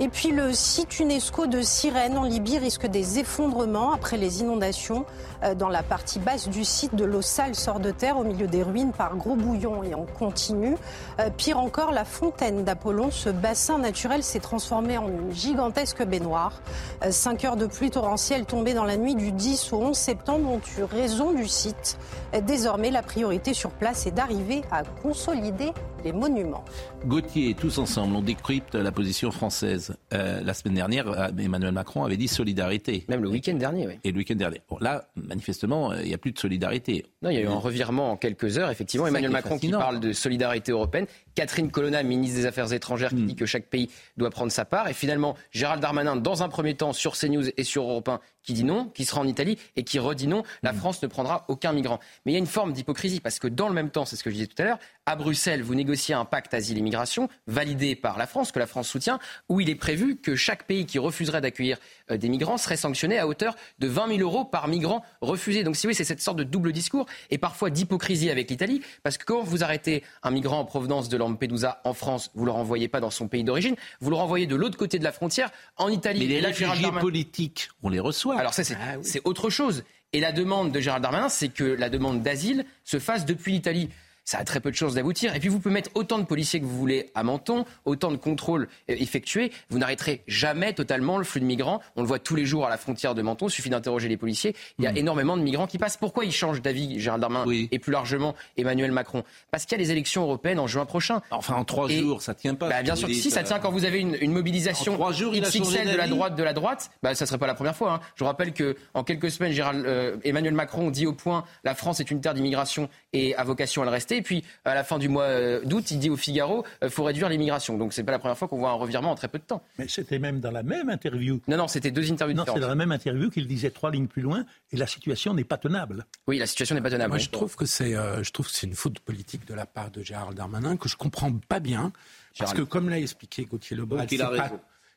Et puis le site UNESCO de Cyrène en Libye risque des effondrements après les inondations. Euh, dans la partie basse du site, de l'eau sale sort de terre au milieu des ruines par gros bouillons et en continu. Euh, pire encore, la fontaine d'Apollon, ce bassin naturel s'est transformé en une gigantesque baignoire. Euh, cinq heures de pluie torrentielle tombées dans la nuit du 10 au 11 septembre ont eu raison du site. Désormais, la priorité sur place est d'arriver à consolider les monuments. Gauthier, tous ensemble, on décrypte la position française. Euh, la semaine dernière, Emmanuel Macron avait dit solidarité. Même le week-end dernier, oui. Et le week-end dernier. Bon, là, manifestement, euh, il n'y a plus de solidarité. Non, il y a eu un revirement en quelques heures. Effectivement, Emmanuel Macron qui parle de solidarité européenne. Catherine Colonna, ministre des Affaires étrangères, qui hmm. dit que chaque pays doit prendre sa part. Et finalement, Gérald Darmanin, dans un premier temps, sur CNews et sur Europe 1, qui dit non, qui sera en Italie et qui redit non, la hmm. France ne prendra aucun migrant. Mais il y a une forme d'hypocrisie parce que dans le même temps, c'est ce que je disais tout à l'heure, à Bruxelles, vous négociez un pacte asile-immigration validé par la France, que la France soutient, où il est prévu que chaque pays qui refuserait d'accueillir euh, des migrants serait sanctionné à hauteur de 20 000 euros par migrant refusé. Donc si oui, c'est cette sorte de double discours et parfois d'hypocrisie avec l'Italie, parce que quand vous arrêtez un migrant en provenance de Lampedusa en France, vous le renvoyez pas dans son pays d'origine, vous le renvoyez de l'autre côté de la frontière en Italie. Mais les réfugiés politiques, on les reçoit. Alors ça, ah c'est autre chose. Et la demande de Gérald Darmanin, c'est que la demande d'asile se fasse depuis l'Italie ça a très peu de chances d'aboutir. Et puis vous pouvez mettre autant de policiers que vous voulez à Menton, autant de contrôles euh, effectués, vous n'arrêterez jamais totalement le flux de migrants. On le voit tous les jours à la frontière de Menton, il suffit d'interroger les policiers. Il y a hmm. énormément de migrants qui passent. Pourquoi ils changent d'avis, Gérald Darmanin, et plus largement Emmanuel Macron? Parce qu'il y a les élections européennes en juin prochain. Enfin, en trois jours, ça tient pas. Bah, bien sûr que si, ça tient quand vous avez une, mobilisation XXL de la droite de la droite. Bah, ça serait pas la première fois. Hein. Je vous rappelle que en quelques semaines, Gérald, euh, Emmanuel Macron dit au point la France est une terre d'immigration et a vocation à le rester. Et puis à la fin du mois euh, d'août, il dit au Figaro, il euh, faut réduire l'immigration. Donc c'est pas la première fois qu'on voit un revirement en très peu de temps. Mais c'était même dans la même interview. Non, non, c'était deux interviews non, c'est dans la même interview qu'il disait trois lignes plus loin et la situation n'est pas tenable. Oui, la situation n'est pas tenable. Moi, je trouve que c'est, euh, je trouve que c'est une faute politique de la part de Gérald Darmanin que je comprends pas bien. Parce que comme l'a expliqué Gauthier Lebret, c'est pas,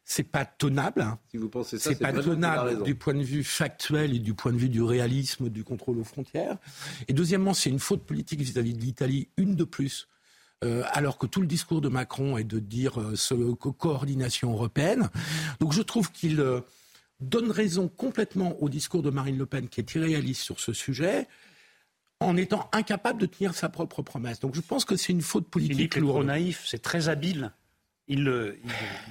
c'est pas tenable. Hein. Si vous pensez ça, c'est pas tenable du point de vue factuel et du point de vue du réalisme du contrôle aux frontières. Et deuxièmement, c'est une faute politique vis-à-vis de l'Italie, une de plus. Euh, alors que tout le discours de Macron est de dire euh, ce, coordination européenne. Donc je trouve qu'il euh, donne raison complètement au discours de Marine Le Pen, qui est irréaliste sur ce sujet, en étant incapable de tenir sa propre promesse. Donc je pense que c'est une faute politique. Philippe trop naïf, c'est très habile il,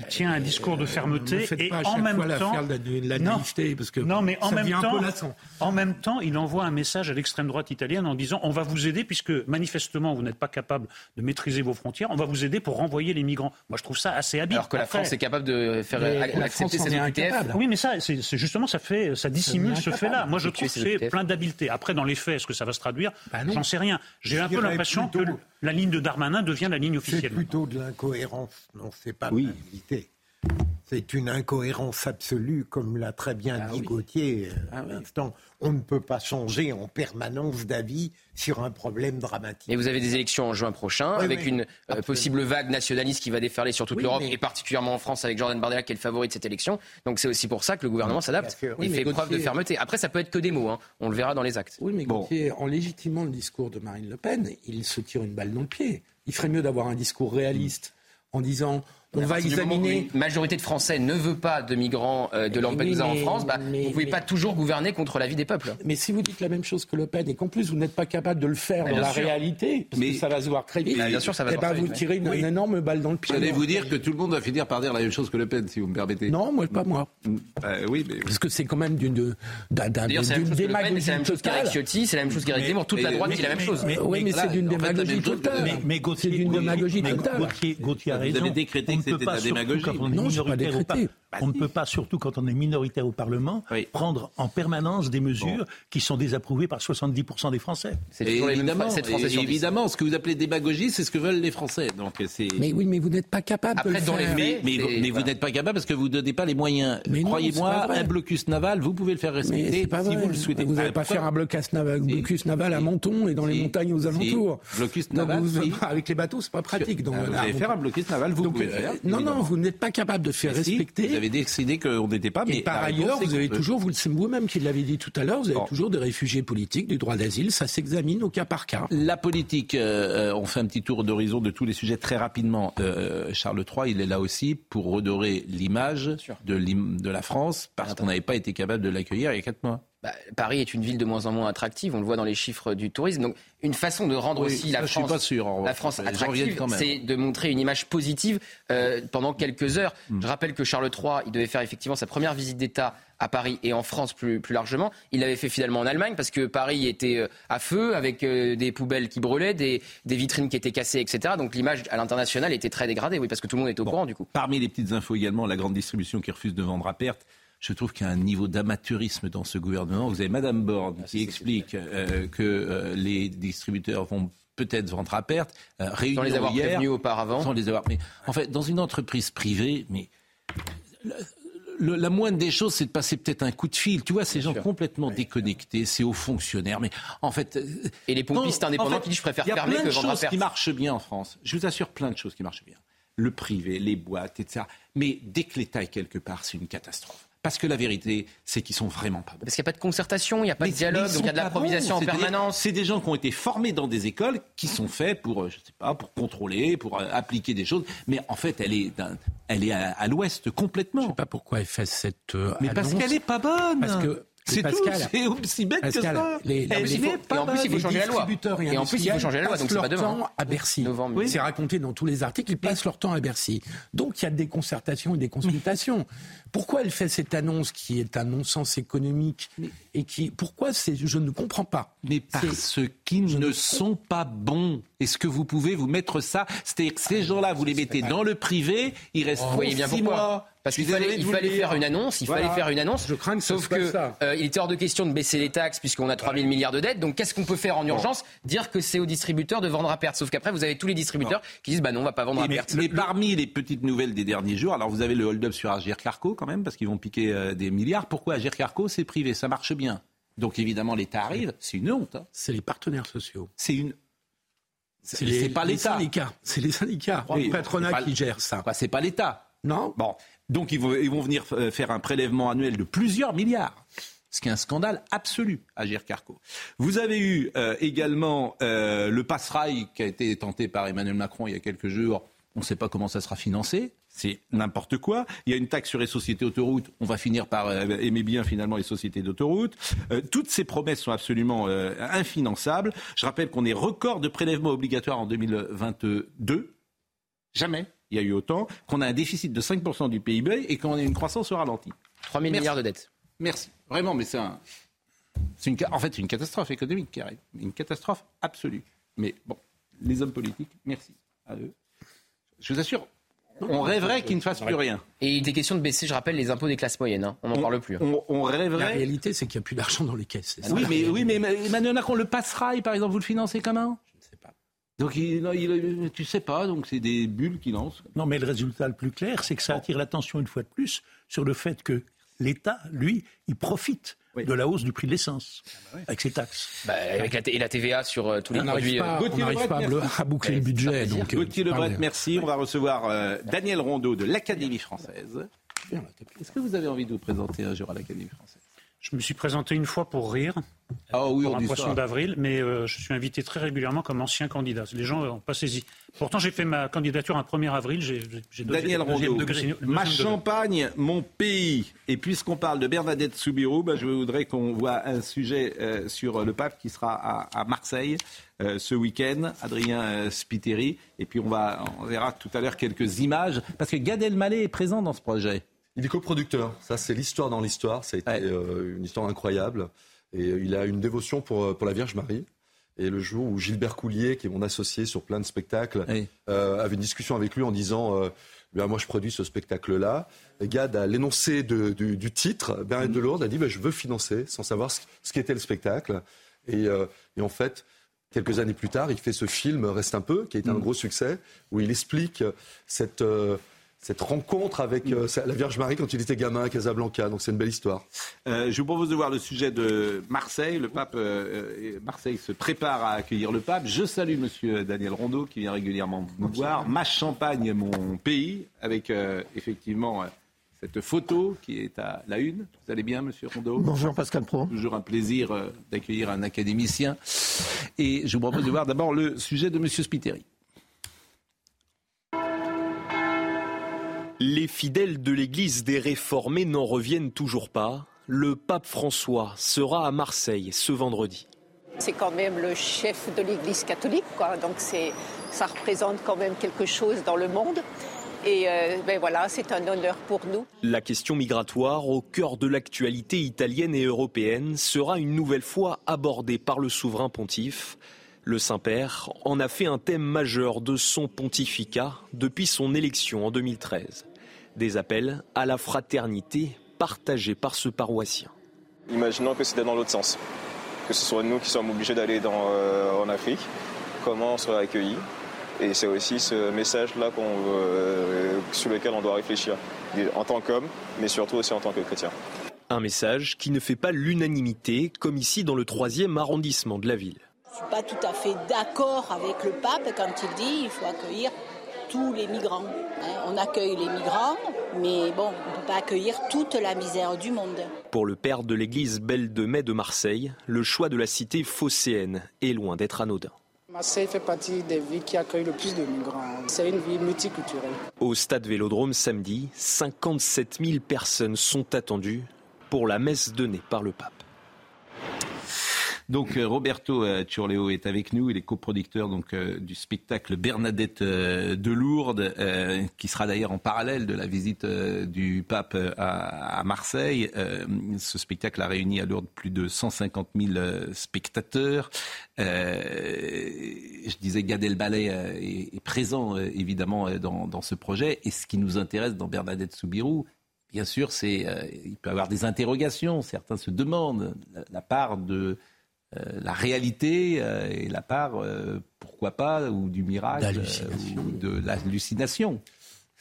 tient un discours de fermeté et en même temps, la, non, parce que non, mais en même temps, en même temps, il envoie un message à l'extrême droite italienne en disant on va vous aider puisque manifestement vous n'êtes pas capable de maîtriser vos frontières, on va vous aider pour renvoyer les migrants. Moi, je trouve ça assez habile. Alors que la France est capable de faire accepter cette OQTF. Oui, mais ça, c'est justement ça fait, ça dissimule ce fait-là. Moi, je trouve que c'est plein d'habileté. Après, dans les faits, est-ce que ça va se traduire bah J'en sais rien. J'ai un peu l'impression que la ligne de Darmanin devient la ligne officielle. C'est plutôt de l'incohérence, non, c'est pas oui. de C'est une incohérence absolue, comme l'a très bien ah dit Gauthier euh, ah à l'instant. On ne peut pas changer en permanence d'avis sur un problème dramatique. Et vous avez des élections en juin prochain, avec une euh, possible vague nationaliste qui va déferler sur toute l'Europe, et particulièrement en France, avec Jordan Bardella qui est le favori de cette élection. Donc c'est aussi pour ça que le gouvernement s'adapte et fait preuve de fermeté. Après, ça peut être que des mots, hein. on le verra dans les actes. Oui, mais Gauthier, en légitimant le discours de Marine Le Pen, il se tire une balle dans le pied. Il ferait mieux d'avoir un discours réaliste en disant on va examiner. Une majorité de Français ne veut pas de migrants euh, de Lampedusa en France. Bah, vous ne pouvez pas toujours gouverner contre la vie des peuples. Mais si vous dites la même chose que Le Pen et qu'en plus vous n'êtes pas capable de le faire dans la réalité, parce que ça va se voir très vite, bien sûr, ça va eh ben, vous tirez une, énorme balle dans le pied. J'allais vous dire que tout le monde va finir par dire la même chose que Le Pen, si vous me permettez. Non, moi, pas moi. Euh, oui, mais... Parce que c'est quand même d'une démagogie C'est la même chose qu'Eric Ciotti, c'est la même chose qu'Eric Zemmour. Toute la droite dit la même chose. Oui, mais c'est d'une démagogie totale. Mais. Gauthier a raison. Vous avez décrété que c'était de la démagogie. Non, je pas décrété. Bah, on ne peut pas, surtout quand on est minoritaire au Parlement, prendre en permanence des mesures qui sont désapprouvées par 70% des Français. C'est évidemment, évidemment, ce que vous appelez démagogie, c'est ce que veulent les Français. Donc mais oui, mais vous n'êtes pas capable de le faire. mais, mais, vous, n'êtes pas capable parce que vous ne donnez pas les moyens. Croyez-moi, un blocus naval, vous pouvez le faire respecter si vous le souhaitez. Vous n'allez pas faire un blocus naval, blocus naval à Menton et dans les montagnes aux alentours. Blocus naval, avec les bateaux, c'est pas pratique. Donc, vous allez faire un blocus naval, vous pouvez le faire. Non, non, vous n'êtes pas capable de faire respecter. Décidé qu'on n'était pas. Mais par ailleurs, vous avez toujours, vous vous-même qui l'avez dit tout à l'heure, vous avez toujours des réfugiés politiques, du droit d'asile. Ça s'examine au cas par cas. La politique, euh, on fait un petit tour d'horizon de tous les sujets très rapidement. Euh, Charles III, il est là aussi pour redorer l'image de, de la France parce qu'on n'avait pas été capable de l'accueillir il y a quatre mois. Bah, Paris est une ville de moins en moins attractive, on le voit dans les chiffres du tourisme. Donc une façon de rendre aussi la France, la France attractive, c'est de montrer une image positive euh, pendant quelques heures. Hmm. Je rappelle que Charles III, il devait faire effectivement sa première visite d'État à Paris et en France plus, plus largement. Il l'avait fait finalement en Allemagne parce que Paris était euh, à feu avec euh, des poubelles qui brûlaient, des, des, vitrines qui étaient cassées, etc. Donc l'image à l'international était très dégradée, oui, parce que tout le monde est au courant du coup. Parmi les petites infos également, la grande distribution qui refuse de vendre à perte je trouve qu'il y a un niveau d'amateurisme dans ce gouvernement. Vous avez Madame Borne qui explique euh, que euh, les distributeurs vont peut-être vendre à perte. Euh, sans les avoir prévenus auparavant. Sans les avoir. Mais en fait, dans une entreprise privée, mais la moindre des choses, c'est de passer peut-être un coup de fil. Tu vois, ces gens complètement déconnectés, c'est aux fonctionnaires. Mais en fait. Et les pompistes indépendants qui disent je préfère fermer que vendre à perte. Il y a plein de choses qui marchent bien en France. Je vous assure, plein de choses qui marchent bien. Le privé, les boîtes, etc. Mais dès que l'État est quelque part, c'est une catastrophe. Parce que la vérité, c'est qu'ils sont vraiment pas bons. Parce qu'il n'y a pas de concertation, il n'y a pas de dialogue, donc il y a de l'improvisation en permanence. C'est des gens qui ont été formés dans des écoles qui sont faits pour, euh, je sais pas, pour contrôler, pour euh, appliquer des choses. Mais en fait, elle est, elle est à, l'ouest complètement. Je ne sais pas pourquoi elle fait cette. Euh, mais parce qu'elle n'est pas bonne. Parce que c'est tout, c'est aussi bête que ça. et en plus, il faut changer la loi. Et, en plus, il faut changer la loi, donc c'est pas demain. temps à Bercy. C'est raconté dans tous les articles, ils passent leur temps à Bercy. Donc il y a des concertations et des consultations. Pourquoi elle fait cette annonce qui est un non-sens économique et qui pourquoi c'est je ne comprends pas. Mais parce qu'ils ne sont pas bons. Est-ce que vous pouvez vous mettre ça? C'est-à-dire que ces gens-là, vous les mettez dans le privé, ils restent oh, six mois. Parce qu'il fallait, il fallait faire une annonce, il fallait faire une annonce. Je crains que sauf que euh, il était hors de question de baisser les taxes puisqu'on a 3 000 milliards de dettes. Donc qu'est-ce qu'on peut faire en urgence? Dire que c'est aux distributeurs de vendre à perte. Sauf qu'après vous avez tous les distributeurs qui disent bah non on va pas vendre à perte. Mais parmi les petites nouvelles des derniers jours, alors vous avez le hold-up sur Agir Carco quand même parce qu'ils vont piquer euh, des milliards. Pourquoi Agir Carco c'est privé, ça marche bien. Donc évidemment l'État arrive, c'est une honte. Hein. C'est les partenaires sociaux. C'est une c'est pas l'État. C'est les syndicats, le patronat qui gère ça. c'est pas l'État. Non. Bon, donc ils vont, ils vont venir euh, faire un prélèvement annuel de plusieurs milliards ce qui est un scandale absolu à Carco. Vous avez eu euh, également euh, le passerail qui a été tenté par Emmanuel Macron il y a quelques jours. On ne sait pas comment ça sera financé. C'est n'importe quoi. Il y a une taxe sur les sociétés autoroutes. On va finir par aimer bien finalement les sociétés d'autoroutes. toutes ces promesses sont absolument infinançables. Je rappelle qu'on est record de prélèvements obligatoires en 2022. Jamais il y a eu autant, qu'on a un déficit de 5% du PIB et qu'on a une croissance au ralenti. 3 000 milliards de dettes. Merci. Vraiment, mais c'est un... Une, en fait, c'est une catastrophe économique qui arrive. Une catastrophe absolue. Mais bon, les hommes politiques, merci à eux. Je vous assure, on rêverait qu'ils ne fassent plus rien. Et il était question de baisser, je rappelle, les impôts des classes moyennes. Hein. On n'en parle plus. Hein. On, rêverait. La réalité, c'est qu'il n'y a plus d'argent dans les caisses. oui, mais, oui, mais Emmanuel Macron, le passerail, par exemple, vous le financez comment donc il, il, tu sais pas, donc c'est des bulles qui lancent. Non, mais le résultat le plus clair, c'est que ça attire l'attention une fois de plus sur le fait que l'État, lui, il profite de la hausse du prix de l'essence avec ses taxes. Bah, avec la, et la TVA sur euh, tous les produits. Pas, on n'arrive pas à, boucler le budget. Donc, euh, Gauthier Lebret, merci. On va recevoir euh, Daniel Rondeau de l'Académie française. Est-ce que vous avez envie de vous présenter un jour à l'Académie française? Je me suis présenté une fois pour rire, ah oui, pour un poisson d'avril, mais euh, je suis invité très régulièrement comme ancien candidat. Les gens n'ont pas saisi. Pourtant, j'ai fait ma candidature un 1er avril. J'ai Daniel Rondeau, ma Champagne, mon pays. Et puisqu'on parle de Bernadette Soubirou, bah, je voudrais qu'on voit un sujet euh, sur le pape qui sera à, Marseille euh, ce week-end, Adrien Spiteri. Et puis on, va, on verra tout à l'heure quelques images, parce que Gad Elmaleh est présent dans ce projet. Il est coproducteur. Ça, c'est l'histoire dans l'histoire. Ça a été euh, une histoire incroyable. Et euh, il a une dévotion pour, euh, pour la Vierge Marie. Et le jour où Gilbert Coulier, qui est mon associé sur plein de spectacles, euh, avait une discussion avec lui en disant euh, ben, Moi, je produis ce spectacle-là. Gad, à l'énoncé du, titre, Bernadette Delourde a dit ben, Je veux financer, sans savoir ce, qu'était le spectacle. Et, euh, et, en fait, quelques années plus tard, il fait ce film Reste un peu, qui a été un mm. gros succès, où il explique cette cette rencontre avec euh, la Vierge Marie quand il était gamin à Casablanca. Donc c'est une belle histoire. Euh, je vous propose de voir le sujet de Marseille. Le pape, euh, Marseille se prépare à accueillir le pape. Je salue Monsieur Daniel Rondeau qui vient régulièrement nous voir. Ma Champagne, mon pays, avec effectivement cette photo qui est à la une. Vous allez bien, Monsieur Rondeau? Bonjour Pascal Pro. Toujours un plaisir d'accueillir un académicien. Et je vous propose de voir d'abord le sujet de Monsieur Spiteri. Les fidèles de l'Église des réformés n'en reviennent toujours pas. Le pape François sera à Marseille ce vendredi. C'est quand même le chef de l'Église catholique, quoi. donc ça représente quand même quelque chose dans le monde. Et euh, ben voilà, c'est un honneur pour nous. La question migratoire, au cœur de l'actualité italienne et européenne, sera une nouvelle fois abordée par le souverain pontife. Le Saint-Père en a fait un thème majeur de son pontificat depuis son élection en 2013. Des appels à la fraternité partagés par ce paroissien. Imaginons que c'était dans l'autre sens, que ce soit nous qui sommes obligés d'aller euh, en Afrique, comment on serait accueillis. Et c'est aussi ce message-là euh, sur lequel on doit réfléchir, en tant qu'homme, mais surtout aussi en tant que chrétien. Un message qui ne fait pas l'unanimité, comme ici dans le troisième arrondissement de la ville. Je ne suis pas tout à fait d'accord avec le pape quand il dit qu'il faut accueillir tous les migrants. Hein. On accueille les migrants, mais bon, on ne peut pas accueillir toute la misère du monde. Pour le père de l'église Belle de Mai de Marseille, le choix de la cité phocéenne est loin d'être anodin. Marseille fait partie des villes qui accueillent le plus de migrants. C'est une ville multiculturelle. Au stade Vélodrome samedi, 57 000 personnes sont attendues pour la messe donnée par le pape. Donc euh, Roberto euh, Turleo est avec nous, il est coproducteur donc euh, du spectacle Bernadette de Lourdes, qui sera d'ailleurs en parallèle de la visite du pape à, Marseille. ce spectacle a réuni à Lourdes plus de 150 000 spectateurs. je disais Gad Elmaleh est, présent évidemment dans, ce projet. Et ce qui nous intéresse dans Bernadette Soubirou, bien sûr, c'est il peut y avoir des interrogations. Certains se demandent la part de euh, la réalité euh, et la part, euh, pourquoi pas, ou du miracle, ou de l'hallucination.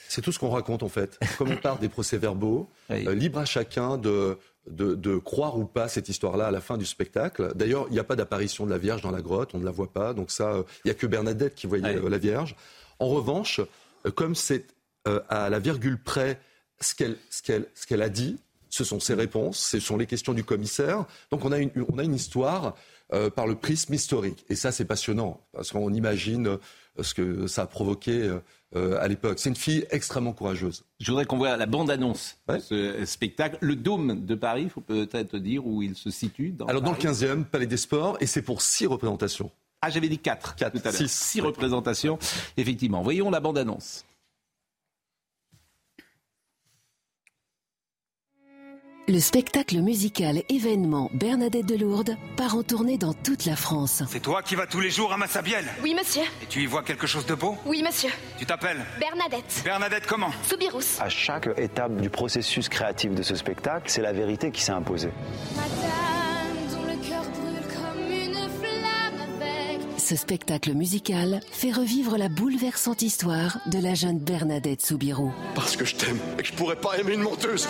C'est tout ce qu'on raconte en fait. Comme on parle des procès-verbaux, libre à chacun de, de, croire ou pas cette histoire-là à la fin du spectacle. D'ailleurs, il n'y a pas d'apparition de la Vierge dans la grotte, on ne la voit pas. Donc ça, il n'y a que Bernadette qui voyait la Vierge. En revanche, comme c'est à la virgule près ce qu'elle ce qu'elle a dit, ce sont ses réponses, ce sont les questions du commissaire. Donc on a une, on a une histoire euh, par le prisme historique. Et ça, c'est passionnant, parce qu'on imagine euh, ce que ça a provoqué euh, à l'époque. C'est une fille extrêmement courageuse. Je voudrais qu'on voit la bande-annonce de ce spectacle. Le Dôme de Paris, il faut peut-être dire où il se situe. Dans Alors dans le 15e, Palais des Sports, et c'est pour six représentations. Ah, j'avais dit quatre, quatre tout à l'heure. Six, six représentations, effectivement. Voyons la bande-annonce. Le spectacle musical événement Bernadette de Lourdes part en tournée dans toute la France. C'est toi qui vas tous les jours à Massabielle Oui, monsieur. Et tu y vois quelque chose de beau? Oui, monsieur. Tu t'appelles? Bernadette. Bernadette comment? Soubirous. À chaque étape du processus créatif de ce spectacle, c'est la vérité qui s'est imposée. Ce spectacle musical fait revivre la bouleversante histoire de la jeune Bernadette Soubirous. Parce que je t'aime et que je pourrais pas aimer une menteuse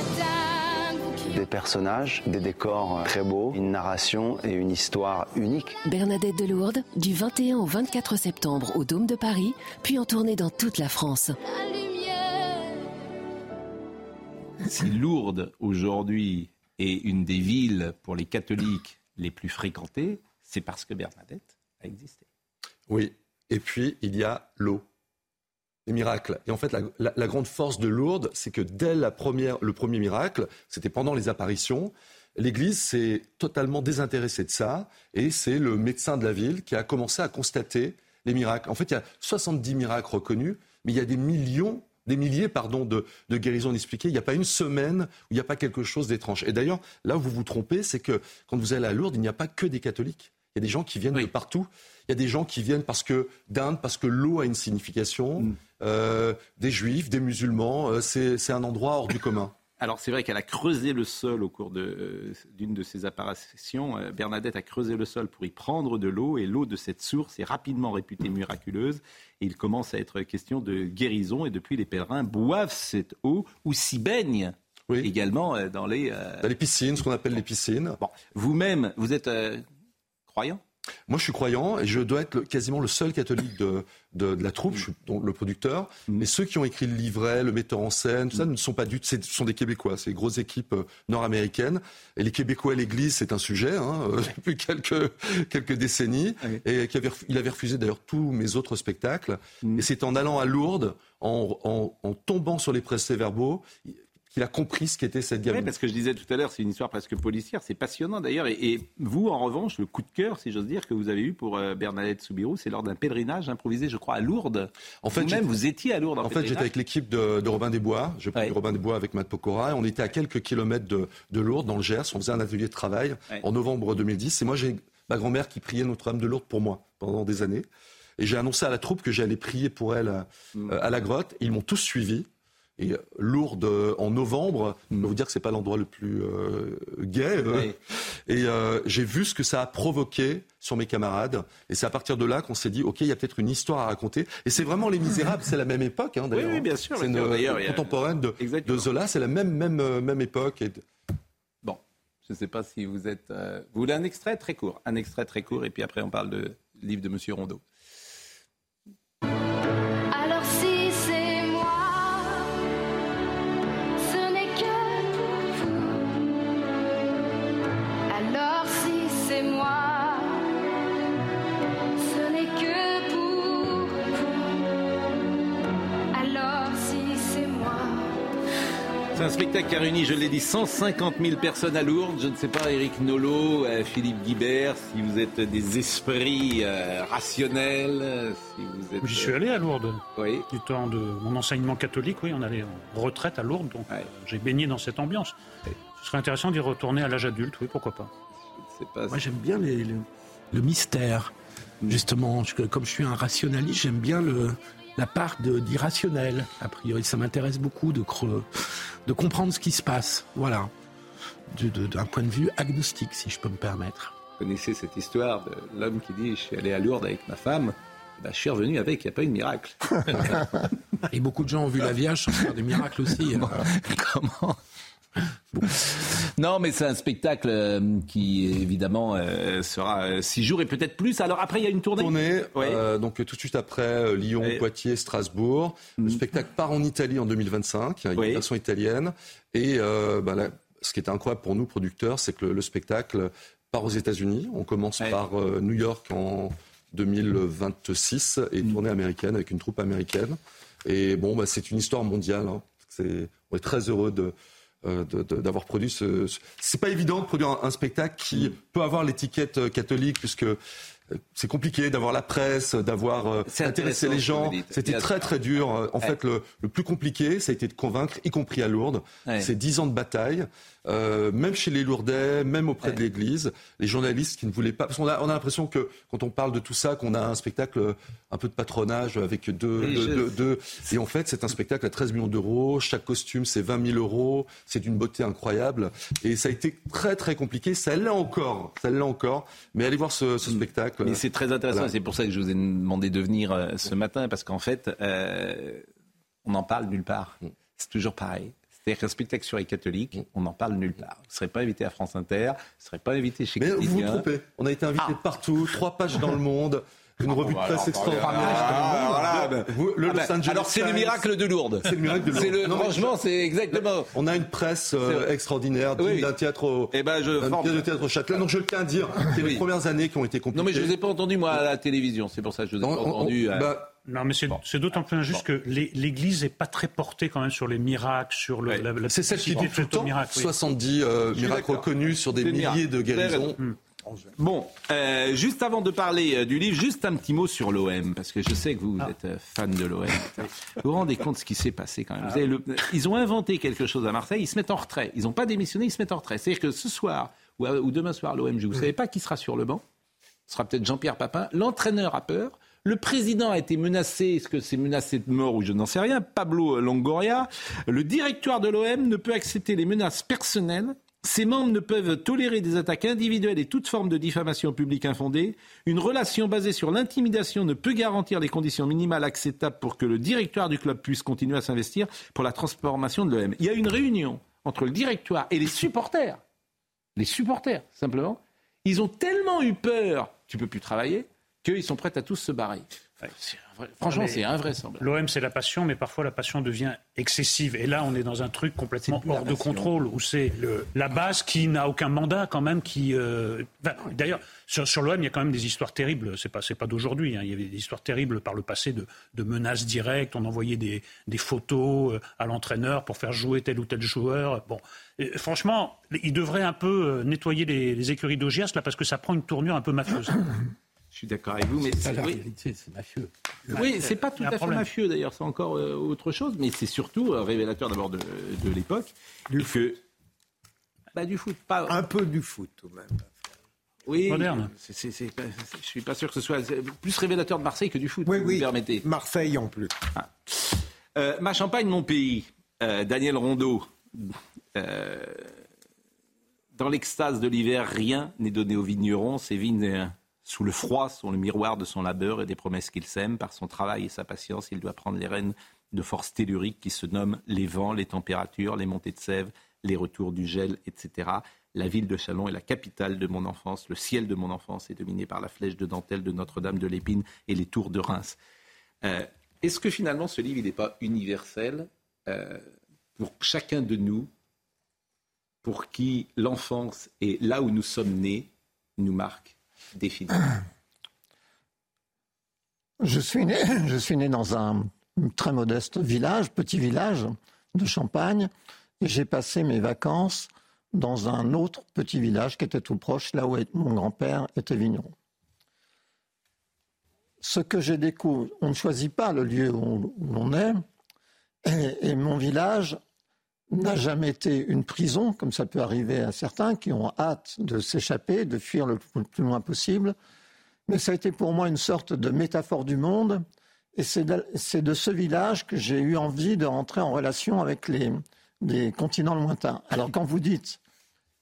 des personnages, des décors très beaux, une narration et une histoire unique. Bernadette de Lourdes, du 21 au 24 septembre au Dôme de Paris, puis en tournée dans toute la France. Si Lourdes aujourd'hui est une des villes pour les catholiques les plus fréquentées, c'est parce que Bernadette a existé. Oui, et puis il y a l'eau les miracles. Et en fait, la, grande force de Lourdes, c'est que dès la première, le premier miracle, c'était pendant les apparitions, l'Église s'est totalement désintéressée de ça, et c'est le médecin de la ville qui a commencé à constater les miracles. En fait, il y a 70 miracles reconnus, mais il y a des millions des milliers pardon, de, de guérisons inexpliquées. Il n'y a pas une semaine où il n'y a pas quelque chose d'étrange. Et d'ailleurs, là où vous vous trompez, c'est que quand vous allez à Lourdes, il n'y a pas que des catholiques. Il y a des gens qui viennent de partout. Il y a des gens qui viennent parce que d'Inde, parce que l'eau a une signification. Mm. Euh, des juifs, des musulmans. Euh, c'est un endroit hors du commun. Alors c'est vrai qu'elle a creusé le sol au cours euh, d'une de, ses apparitions. Bernadette a creusé le sol pour y prendre de l'eau et l'eau de cette source est rapidement réputée miraculeuse. Et il commence à être question de guérison et depuis les pèlerins boivent cette eau ou s'y baignent. également dans les... Dans les piscines, ce qu'on appelle les piscines. Bon. Vous-même, vous êtes croyant? Moi, je suis croyant et je dois être quasiment le seul catholique de, de, la troupe, je suis donc le producteur. Mm. Mais ceux qui ont écrit le livret, le metteur en scène, tout ça, ne sont pas du tout. Ce sont des Québécois, c'est des grosses équipes euh, nord-américaines. Et les Québécois à l'Église, c'est un sujet hein, euh, depuis quelques quelques décennies. Et qui avait, il avait refusé d'ailleurs tous mes autres spectacles. Mm. Et c'est en allant à Lourdes, en, en, en tombant sur les procès-verbaux, qu'il a compris ce qu'était cette gamine. Oui, parce que je disais tout à l'heure, c'est une histoire presque policière, c'est passionnant d'ailleurs. Et, vous, en revanche, le coup de cœur, si j'ose dire, que vous avez eu pour euh, Bernadette Soubirou, c'est lors d'un pèlerinage improvisé, je crois, à Lourdes. En fait, vous-même, vous étiez à Lourdes. En, fait, j'étais avec l'équipe de, Robin Desbois. Je pris Robin Desbois avec Matt Pokora. Et on était à quelques kilomètres de, Lourdes, dans le Gers. On faisait un atelier de travail en novembre 2010. Et moi, j'ai ma grand-mère qui priait Notre-Dame de Lourdes pour moi pendant des années. Et j'ai annoncé à la troupe que j'allais prier pour elle à, mm. à la grotte. ils m'ont tous suivi et Lourdes en novembre. Je peux vous dire que c'est pas l'endroit le plus euh, gai. Euh. Et euh, j'ai vu ce que ça a provoqué sur mes camarades. Et c'est à partir de là qu'on s'est dit, ok, il y a peut-être une histoire à raconter. Et c'est vraiment Les Misérables, c'est la même époque, hein, d'ailleurs. Oui, bien sûr. C'est une contemporaine de, de, Zola, c'est la même même même époque. Et... Bon, je ne sais pas si vous êtes. Vous voulez un extrait très court, un extrait très court, et puis après on parle de livre de Monsieur Rondeau. Un spectacle qui a réuni, je l'ai dit, 150 000 personnes à Lourdes. Je ne sais pas, Eric Nolot, euh, Philippe Guibert, si vous êtes des esprits euh, rationnels. Si vous êtes, J'y suis allé à Lourdes. Oui. Du temps de mon enseignement catholique, oui, on allait en retraite à Lourdes, donc j'ai baigné dans cette ambiance. Ce serait intéressant d'y retourner à l'âge adulte, oui, pourquoi pas. Moi, j'aime bien le mystère. Justement, comme je suis un rationaliste, j'aime bien le, la part d'irrationnel. A priori, ça m'intéresse beaucoup de, de comprendre ce qui se passe. Voilà. D'un point de vue agnostique, si je peux me permettre. Vous connaissez cette histoire de l'homme qui dit Je suis allé à Lourdes avec ma femme. Ben, je suis revenu avec, il n'y a pas eu de miracle. Et beaucoup de gens ont vu la Vierge sans faire des miracles aussi. Hein. Comment? non, mais c'est un spectacle euh, qui évidemment euh, sera euh, six jours et peut-être plus. Alors après, il y a une tournée. Tournée, donc tout de suite après Lyon, Poitiers, Strasbourg. Le mm. spectacle part en Italie en 2025. Il y a une version italienne. Et bah, ce qui est incroyable pour nous producteurs, c'est que le, spectacle part aux États-Unis. On commence par New York en 2026 et mm. tournée américaine avec une troupe américaine. Et bon, bah, c'est une histoire mondiale. Hein. on est très heureux de, d'avoir produit ce, C'est pas évident de produire un, spectacle qui peut avoir l'étiquette euh, catholique, puisque euh, c'est compliqué d'avoir la presse, d'avoir intéressé les gens. C'était très très dur. En fait, le, le, plus compliqué, ça a été de convaincre, y compris à Lourdes. C'est dix ans de bataille. Euh, même chez les Lourdais, même auprès de l'Église, les journalistes qui ne voulaient pas. Parce qu'on a, on a l'impression que quand on parle de tout ça, qu'on a un spectacle un peu de patronage avec deux. deux, Et en fait, c'est un spectacle à 13 millions d'euros. Chaque costume, c'est 20 000 euros. C'est d'une beauté incroyable. Et ça a été très très compliqué. Ça l'est encore. Ça l'est encore. Mais allez voir ce, ce spectacle. Mais c'est très intéressant. C'est pour ça que je vous ai demandé de venir euh, ce matin. Parce qu'en fait, euh, on n'en parle nulle part. Mm. C'est toujours pareil. C'est-à-dire qu'un spectacle sur les catholiques, on n'en parle nulle part. Vous ne serez pas invité à France Inter, vous ne serez pas invité chez Mais vous vous trompez. On a été invité ah. partout, trois pages dans le monde. Une revue de presse extraordinaire. Ah, ah, bah, alors c'est le miracle de Lourdes. C'est le miracle de Lourdes. Le, franchement, c'est exactement. On a une presse euh, extraordinaire d'un théâtre au, eh ben, je de théâtre Châtelet. Donc je tiens à dire, c'est les premières années qui ont été compliquées. Non mais je vous ai pas entendu moi à la télévision. C'est pour ça que je vous ai pas entendu. Euh. Bah, non, mais c'est d'autant plus injuste que l'Église n'est pas très portée quand même sur les miracles, sur le, la, C'est celle qui dit tout le temps. 70 euh, miracles reconnus sur des milliers de guérisons. Bon, euh, juste avant de parler euh, du livre, juste un petit mot sur l'OM, parce que je sais que vous, ah. êtes fan de l'OM. Vous vous rendez compte de ce qui s'est passé quand même. ils ont inventé quelque chose à Marseille, ils se mettent en retrait. Ils n'ont pas démissionné, ils se mettent en retrait. C'est-à-dire que ce soir ou, demain soir, l'OM, vous ne savez pas qui sera sur le banc ce sera peut-être Jean-Pierre Papin, l'entraîneur a peur, le président a été menacé, est-ce que c'est menacé de mort ou je n'en sais rien, Pablo Longoria, le directoire de l'OM ne peut accepter les menaces personnelles ses membres ne peuvent tolérer des attaques individuelles et toute forme de diffamation publique infondée. Une relation basée sur l'intimidation ne peut garantir les conditions minimales acceptables pour que le directoire du club puisse continuer à s'investir pour la transformation de l'OM. Il y a une réunion entre le directoire et les supporters. Les supporters, simplement. Ils ont tellement eu peur, tu peux plus travailler, qu'ils sont prêts à tous se barrer. Franchement, c'est invraisemblable. L'OM, c'est la passion, mais parfois la passion devient excessive. Et là, on est dans un truc complètement hors de contrôle, où c'est la base qui n'a aucun mandat, quand même. qui. Euh, d'ailleurs, sur, l'OM, il y a quand même des histoires terribles. C'est pas, pas d'aujourd'hui. Hein. Il y avait des histoires terribles par le passé de, menaces directes. On envoyait des, photos euh, à l'entraîneur pour faire jouer tel ou tel joueur. Bon, franchement, il devrait un peu euh, nettoyer les, les écuries d'Ogias, là, parce que ça prend une tournure un peu mafieuse. Je suis d'accord avec vous, mais c'est la réalité, c'est mafieux. Oui, c'est pas tout à fait mafieux d'ailleurs, c'est encore euh, autre chose, mais c'est surtout un révélateur d'abord de, l'époque. Du foot. Bah, du foot, pas. Un peu du foot tout de même. Oui, moderne. je suis pas sûr que ce soit plus révélateur de Marseille que du foot, oui, vous oui. permettez. Marseille en plus. Ah. Euh, ma Champagne, mon pays. Euh, Daniel Rondeau. dans l'extase de l'hiver, rien n'est donné aux vignerons. Ces vignes sous le froid sont le miroir de son labeur et des promesses qu'il sème. Par son travail et sa patience, il doit prendre les rênes de forces telluriques qui se nomment les vents, les températures, les montées de sève, les retours du gel, etc. La ville de Chalon est la capitale de mon enfance. Le ciel de mon enfance est dominé par la flèche de dentelle de Notre-Dame de l'Épine et les tours de Reims. Euh, est-ce que finalement ce livre n'est pas universel euh, pour chacun de nous, pour qui l'enfance et là où nous sommes nés nous marque? je suis, né, je suis né dans un très modeste village, petit village de Champagne, et j'ai passé mes vacances dans un autre petit village qui était tout proche, là où mon grand-père était vigneron. Ce que j'ai découvert, on ne choisit pas le lieu où, l'on est, et, mon village n'a jamais été une prison, comme ça peut arriver à certains qui ont hâte de s'échapper, de fuir le plus loin possible. Mais ça a été pour moi une sorte de métaphore du monde. Et c'est de, ce village que j'ai eu envie de rentrer en relation avec les, continents lointains. Alors quand vous dites,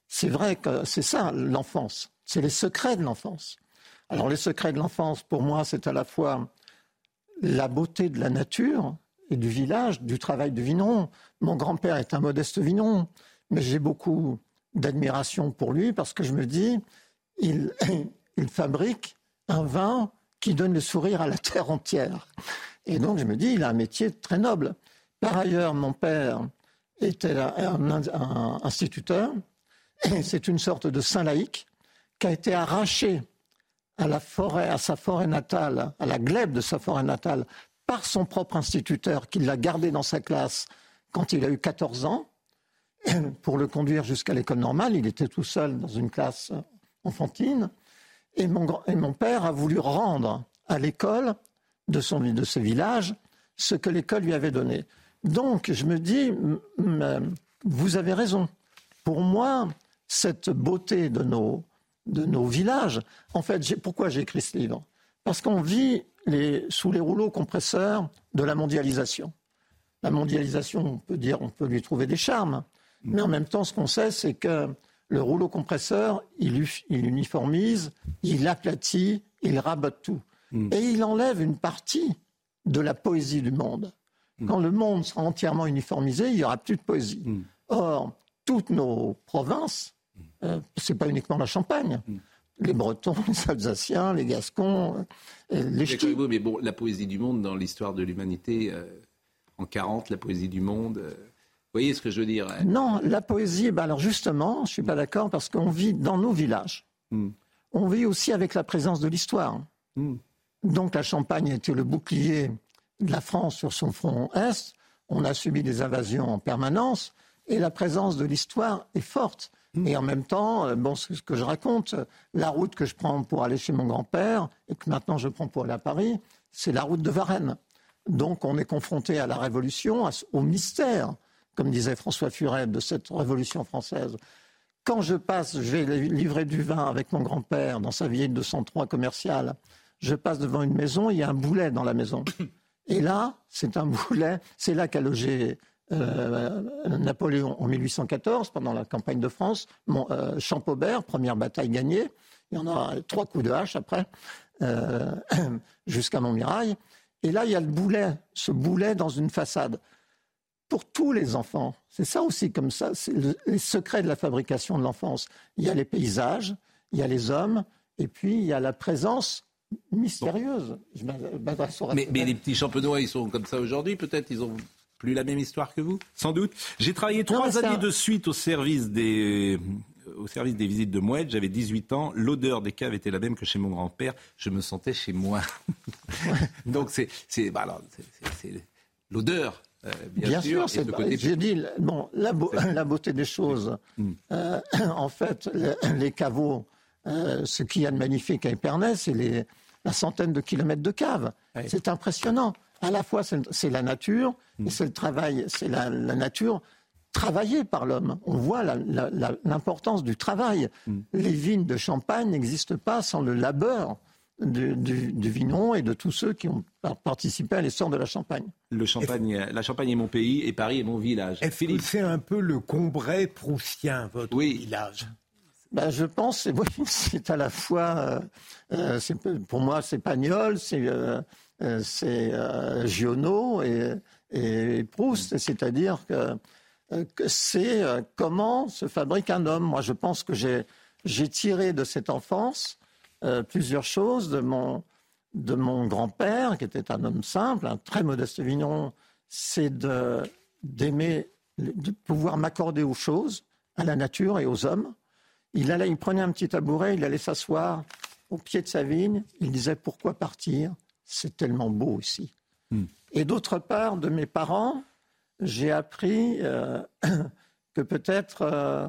c'est vrai que c'est ça l'enfance, c'est les secrets de l'enfance. Alors les secrets de l'enfance, pour moi, c'est à la fois la beauté de la nature, du village, du travail de vigneron. Mon grand-père est un modeste vigneron, mais j'ai beaucoup d'admiration pour lui parce que je me dis, il, fabrique un vin qui donne le sourire à la terre entière. Et donc je me dis, il a un métier très noble. Par ailleurs, mon père était un, instituteur. C'est une sorte de saint laïque qui a été arraché à la forêt, à sa forêt natale, à la glèbe de sa forêt natale, par son propre instituteur qui l'a gardé dans sa classe quand il a eu 14 ans pour le conduire jusqu'à l'école normale. Il était tout seul dans une classe enfantine. Et mon, et mon père a voulu rendre à l'école de, son, de ce village ce que l'école lui avait donné. Donc, je me dis, vous avez raison. Pour moi, cette beauté de nos, de nos villages, en fait, pourquoi j'ai écrit ce livre? Parce qu'on vit sous les rouleaux compresseurs de la mondialisation. La mondialisation, on peut dire, on peut lui trouver des charmes, mais en même temps, ce qu'on sait, c'est que le rouleau compresseur, il, uniformise, il aplatit, il rabote tout. Mm. Et il enlève une partie de la poésie du monde. Mm. Quand le monde sera entièrement uniformisé, il n'y aura plus de poésie. Mm. Or, toutes nos provinces, euh, ce n'est pas uniquement la Champagne, les Bretons, les Alsaciens, les Gascons, euh, les Ch'tis. Mais bon, la poésie du monde dans l'histoire de l'humanité, euh, en 40, la poésie du monde. Euh, vous voyez ce que je veux dire Non, la poésie, ben alors justement, je ne suis pas d'accord parce qu'on vit dans nos villages. Hmm. On vit aussi avec la présence de l'histoire. Hmm. Donc la Champagne était le bouclier de la France sur son front est. On a subi des invasions en permanence et la présence de l'histoire est forte. Et en même temps, euh, bon, ce que je raconte, la route que je prends pour aller chez mon grand-père et que maintenant je prends pour aller à Paris, c'est la route de Varennes. Donc on est confronté à la Révolution, au mystère, comme disait François Furet, de cette Révolution française. Quand je passe, je vais livrer du vin avec mon grand-père dans sa vieille 203 commerciale. Je passe devant une maison, il y a un boulet dans la maison. Et là, c'est un boulet, c'est là qu'a logé euh, Napoléon en 1814, pendant la campagne de France. Mon, euh, Champaubert, première bataille gagnée. Il y en a trois coups de hache après, euh, jusqu'à Montmirail. Et là, il y a le boulet, ce boulet dans une façade. Pour tous les enfants, c'est ça aussi comme ça, c'est le, les secrets de la fabrication de l'enfance. Il y a les paysages, il y a les hommes, et puis il y a la présence mystérieuse. mais, mais, les petits champenois, ils sont comme ça aujourd'hui, peut-être Ils ont plus la même histoire que vous Sans doute. J'ai travaillé trois années de suite au service des au service des visites de Mouette, j'avais 18 ans, l'odeur des caves était la même que chez mon grand-père, je me sentais chez moi. Donc c'est c'est bah l'odeur euh, bien, sûr, c'est j'ai dit bon la, la, beauté des choses. Mm. Euh, en fait, les, caveaux, euh, ce qu'il y a de magnifique à Épernay, c'est les la centaine de kilomètres de caves. C'est impressionnant à la fois c'est la nature et c'est le travail, c'est la, nature travaillée par l'homme. On voit l'importance du travail. Mm. Les vignes de Champagne n'existent pas sans le labeur du, du, vigneron et de tous ceux qui ont participé à l'essor de la Champagne. Le Champagne, la Champagne est mon pays et Paris est mon village. Est-ce que c'est un peu le Combray proustien, votre village? Ben, je pense, que c'est à la fois, euh, euh pour moi, c'est Pagnol, c'est euh, c'est euh, Giono et, Proust, c'est-à-dire que, euh, c'est comment se fabrique un homme. Moi, je pense que j'ai tiré de cette enfance plusieurs choses de mon, de mon grand-père, qui était un homme simple, un très modeste vigneron, c'est d'aimer, de, pouvoir m'accorder aux choses, à la nature et aux hommes. Il allait, il prenait un petit tabouret, il allait s'asseoir au pied de sa vigne, il disait pourquoi partir? C'est tellement beau aussi. Hmm. Et d'autre part, de mes parents, j'ai appris euh, que peut-être euh,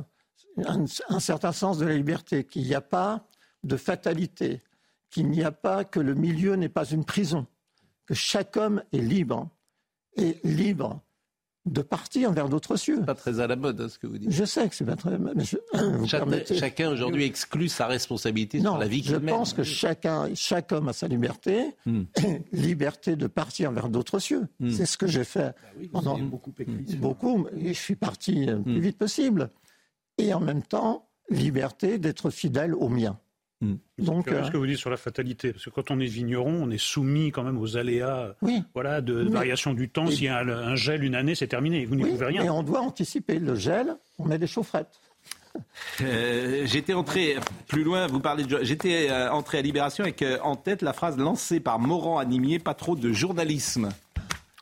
un, certain sens de la liberté, qu'il n'y a pas de fatalité, qu'il n'y a pas que le milieu n'est pas une prison, que chaque homme est libre, et libre de partir vers d'autres cieux. Pas très à la mode, hein, ce que vous dites. Je sais que c'est pas très. Chacun aujourd'hui exclut sa responsabilité sur la vie qu'il mène. Je pense que chacun, chaque homme a sa liberté, hmm. liberté de partir vers d'autres cieux. Hmm. C'est ce que j'ai fait bah oui, pendant beaucoup, beaucoup, et je suis parti le plus hmm. vite possible. Et en même temps, liberté d'être fidèle au mien. Mm. Donc, ce que vous dites sur la fatalité, parce que quand on est vigneron, on est soumis quand même aux aléas voilà, de, variation du temps. S'il y a un, gel une année, c'est terminé, vous n'y pouvez rien. Et on doit anticiper le gel, on met des chaufferettes. Euh, j'étais entré plus loin, vous parlez de... J'étais euh, entré à Libération avec euh, en tête la phrase lancée par Morand Animier, pas trop de journalisme.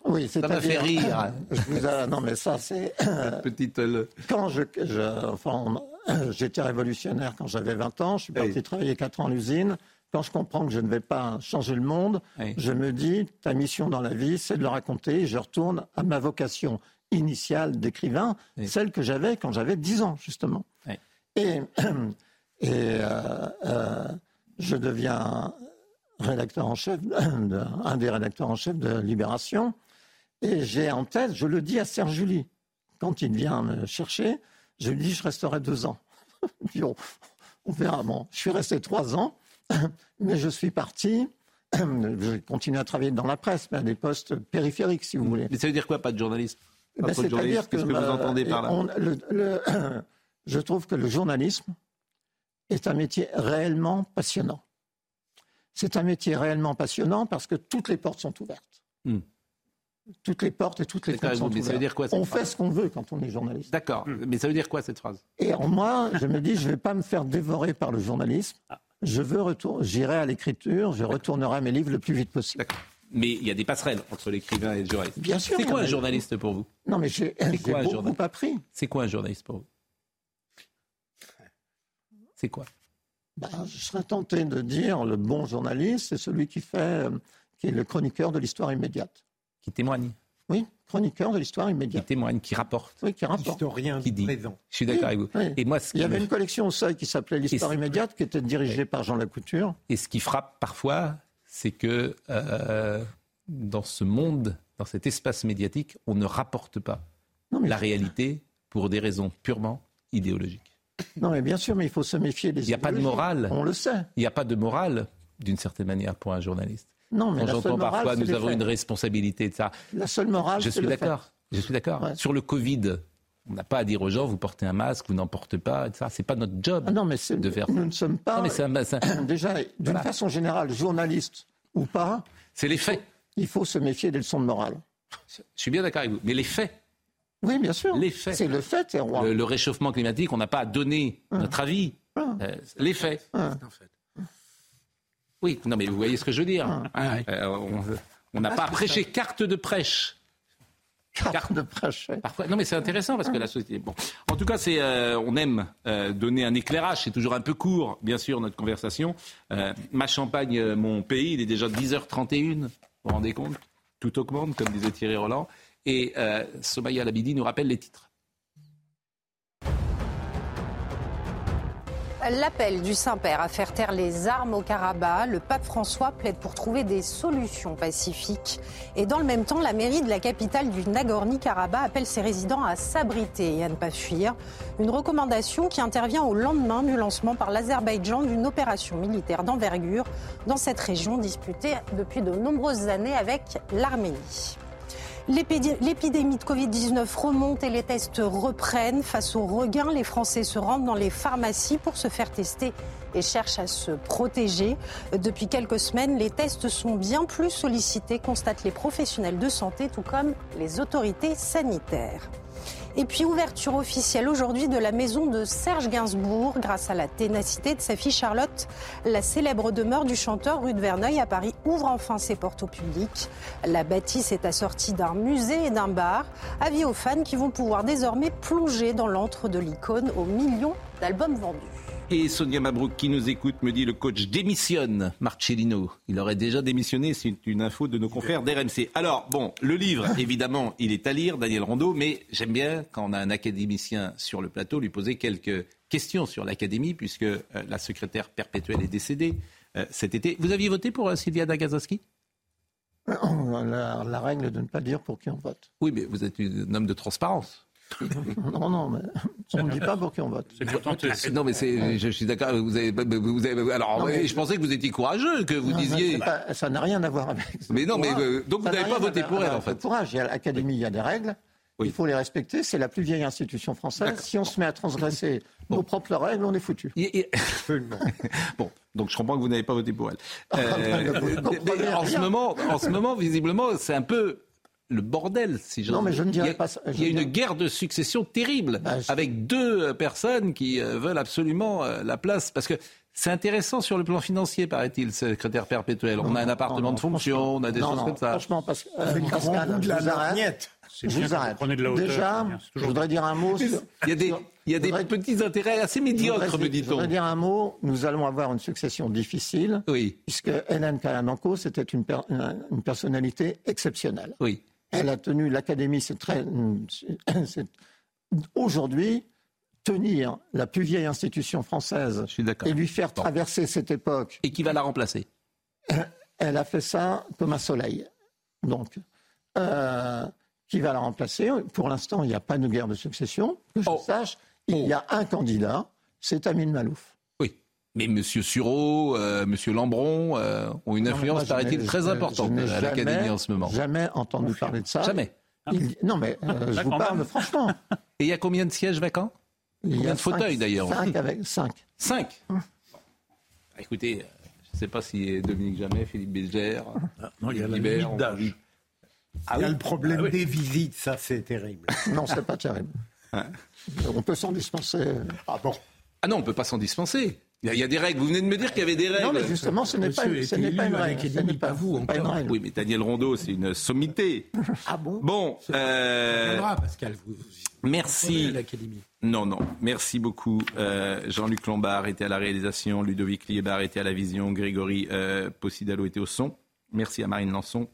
Oui, ça m'a fait rire. Non, mais ça, c'est. Petite. Quand je, je, enfin, j'étais révolutionnaire quand j'avais 20 ans, je suis parti travailler 4 ans en usine. Quand je comprends que je ne vais pas changer le monde, je me dis, ta mission dans la vie, c'est de le raconter. je retourne à ma vocation initiale d'écrivain, celle que j'avais quand j'avais 10 ans, justement. Et, et euh, euh, je deviens rédacteur en chef, un des rédacteurs en chef de Libération. Et j'ai en tête, je le dis à Serge Julie, quand il vient me chercher, je lui dis, je resterai deux ans. on, on, verra. Bon, je suis resté trois ans, mais je suis parti. Je continue à travailler dans la presse, mais à des postes périphériques, si vous voulez. Mais ça veut dire quoi, pas de journaliste? Ben, C'est-à-dire que, Qu'est-ce que vous entendez par là? Je trouve que le journalisme est un métier réellement passionnant. C'est un métier réellement passionnant parce que toutes les portes sont ouvertes. Hmm toutes les portes et toutes les fenêtres sont ouvertes. Ça veut dire quoi, on fait ce qu'on veut quand on est journaliste. D'accord, mais ça veut dire quoi cette phrase? Et moi, je me dis, je ne vais pas me faire dévorer par le journalisme. Ah. Je veux retourner, j'irai à l'écriture, je retournerai à mes livres le plus vite possible. Mais il y a des passerelles entre l'écrivain et le journaliste. Bien sûr. C'est quoi un journaliste pour vous? Non, mais j'ai beaucoup appris. C'est quoi un journaliste pour vous? C'est quoi? Ben, Je serais tenté de dire le bon journaliste, c'est celui qui fait, euh, qui est le chroniqueur de l'histoire immédiate qui témoigne. Oui, chroniqueur de l'histoire immédiate. Qui témoigne, qui rapporte. Oui, qui rapporte. Historien qui dit. Présent. Je suis d'accord avec vous. Et moi, Il y avait une collection au seuil qui s'appelait l'histoire immédiate, qui était dirigée par Jean Lacouture. Et ce qui frappe parfois, c'est que euh, dans ce monde, dans cet espace médiatique, on ne rapporte pas la réalité pour des raisons purement idéologiques. Non, mais bien sûr, mais il faut se méfier des Il n'y a pas de morale. On le sait. Il n'y a pas de morale, d'une certaine manière, pour un journaliste. Non, mais Quand j'entends parfois, nous avons faits. une responsabilité de ça. La seule morale, Je c'est suis d'accord. Je suis d'accord. Sur le Covid, on n'a pas à dire aux gens, vous portez un masque, vous n'en portez pas, etc. C'est pas notre job Ah non, mais de faire nous ne sommes pas. Non, mais c'est un- c'est un- Déjà, d'une Voilà. façon générale, journaliste ou pas. C'est les faits. Il faut se méfier des leçons de morale. Je suis bien d'accord avec vous. Mais les faits. Oui, bien sûr. Les faits. C'est le fait, roi. Le, le réchauffement climatique, on n'a pas à donner notre avis. Euh, les faits. Oui, non, mais vous voyez ce que je veux dire. Euh, on- n'a pas à prêcher carte de prêche. Carte de prêche. Parfois, non, mais c'est intéressant parce que la société. Bon, en tout cas, c'est, euh, on aime euh, donner un éclairage. C'est toujours un peu court, bien sûr, notre conversation. Ma Champagne, mon pays, il est déjà 10h31. Vous vous rendez compte? Tout augmente, comme disait Thierry Roland. Et Somaya Labidi nous rappelle les titres. L'appel du Saint-Père à faire taire les armes au Karabakh, le pape François plaide pour trouver des solutions pacifiques. Et dans le même temps, la mairie de la capitale du Nagorno-Karabakh appelle ses résidents à s'abriter et à ne pas fuir. Une recommandation qui intervient au lendemain du lancement par l'Azerbaïdjan d'une opération militaire d'envergure dans cette région disputée depuis de nombreuses années avec l'Arménie. L'épidé- L'épidémie de Covid-19 remonte et les tests reprennent. Face au regain, les Français se rendent dans les pharmacies pour se faire tester et cherchent à se protéger. Depuis quelques semaines, les tests sont bien plus sollicités, constatent les professionnels de santé, tout comme les autorités sanitaires. Et puis ouverture officielle aujourd'hui de la maison de Serge Gainsbourg grâce à la ténacité de sa fille Charlotte. La célèbre demeure du chanteur rue de Verneuil à Paris ouvre enfin ses portes au public. La bâtisse est assortie d'un musée et d'un bar. Avis aux fans qui vont pouvoir désormais plonger dans l'antre de l'icône aux millions d'albums vendus. Et Sonia Mabrouk qui nous écoute me dit le coach démissionne, Marcellino. Il aurait déjà démissionné, c'est une info de nos confrères d'RMC. Alors, bon, le livre, évidemment, il est à lire, Daniel Rondeau, mais j'aime bien, quand on a un académicien sur le plateau, lui poser quelques questions sur l'académie, puisque euh, la secrétaire perpétuelle est décédée euh, cet été. Vous aviez voté pour euh, Sylvia Dagazowski La, la règle de ne pas dire pour qui on vote. Oui, mais vous êtes un homme de transparence. non, non, mais on ne dit pas pour qui on vote. Non, mais c'est, je suis d'accord. Vous avez, vous avez- alors, Non, mais- je pensais que vous étiez courageux, que vous Non, disiez. pas- ça n'a rien à voir avec. Mais non, mais, courage. euh, donc vous n'avez n'a pas voté pour elle, en fait. Courage. Il y a l'Académie, il y a des règles. Il faut les respecter. C'est la plus vieille institution française. Si on se met à transgresser nos propres règles, on est foutu. bon, donc je comprends que vous n'avez pas voté pour elle. Ah, Euh, en, ce moment, en ce moment, visiblement, c'est un peu le bordel, si j'ose Non, mais je ne dirais il y a, pas ça. Il y a une guerre de succession terrible avec deux euh, personnes qui euh, veulent absolument euh, la place. Parce que c'est intéressant sur le plan financier, paraît-il, secrétaire perpétuel. on a un appartement de fonction, on a des Non, choses non, comme ça. Franchement, parce, euh, C'est le grand Pascal, de je la vous arrête. lorgnette. Je vous arrête. prenez de la hauteur, Déjà, je voudrais dire un mot. sur- Il y a des, il y a des voudrais- petits intérêts assez Je médiocres, voudrais- me Je dit-on. voudrais dire un mot. Nous allons avoir une succession difficile. Oui. Puisque Hélène Kalamanko, c'était une, per- une- une personnalité exceptionnelle. Oui. Elle a tenu l'académie, c'est très. Aujourd'hui, tenir la plus vieille institution française et lui faire traverser cette époque. Et qui va la remplacer? Elle a fait ça comme un soleil. Donc, euh, qui va la remplacer? Pour l'instant, il n'y a pas de guerre de succession. Que je Oh. sache, il y a un candidat, c'est Amin Malouf. Mais M. Sureau, euh, M. Lambron euh, ont une Non, influence, paraît-il, très importante à l'Académie en ce moment. Jamais entendu parler de ça. Jamais. Il- non, mais euh, je vous parle franchement. Et il y a combien de sièges vacants? Il y Combien a de fauteuils cinq- d'ailleurs Cinq avec cinq. Cinq? Bon. Bah, Écoutez, euh, je ne sais pas si Dominique Jamais, Philippe Bégère, non, il y a la limite d'âge. envie- Ah il y a oui le problème Ah oui. des visites, ça c'est terrible. Non, c'est pas terrible. On peut s'en dispenser. Ah bon? Ah non, on ne peut pas s'en dispenser. Il y, a, des règles. Vous venez de me dire qu'il y avait des règles. Non, mais justement, ce n'est pas, une règle. Ce n'est pas, vous, c'est pas une encore. Oui, mais Daniel Rondeau, c'est une sommité. Ah bon? Bon, euh, Viendra, Pascal, vous, vous- merci. Non, non. Merci beaucoup. Euh, Jean-Luc Lombard était à la réalisation, Ludovic Liebar était à la vision, Grégory euh, Possidalo était au son. Merci à Marine Lançon.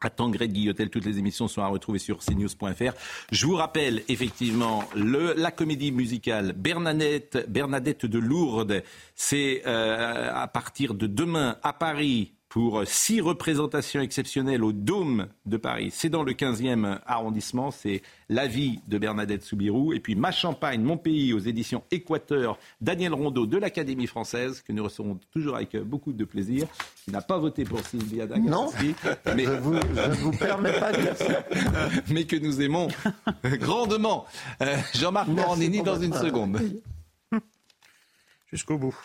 À Tangré de Guillotel, toutes les émissions sont à retrouver sur cnews.fr. Je vous rappelle effectivement le, la comédie musicale Bernadette, Bernadette de Lourdes. C'est euh, à partir de demain à Paris pour six représentations exceptionnelles au Dôme de Paris. C'est dans le 15e arrondissement. C'est l'avis de Bernadette Soubirou. Et puis Ma Champagne, mon pays, aux éditions Équateur, Daniel Rondeau de l'Académie française, que nous recevons toujours avec beaucoup de plaisir, qui n'a pas voté pour Sylvia Dagassi. Non, mais... je ne vous, permets pas de dire ça. mais que nous aimons grandement. Euh, Jean-Marc Morandini dans une seconde. Jusqu'au bout.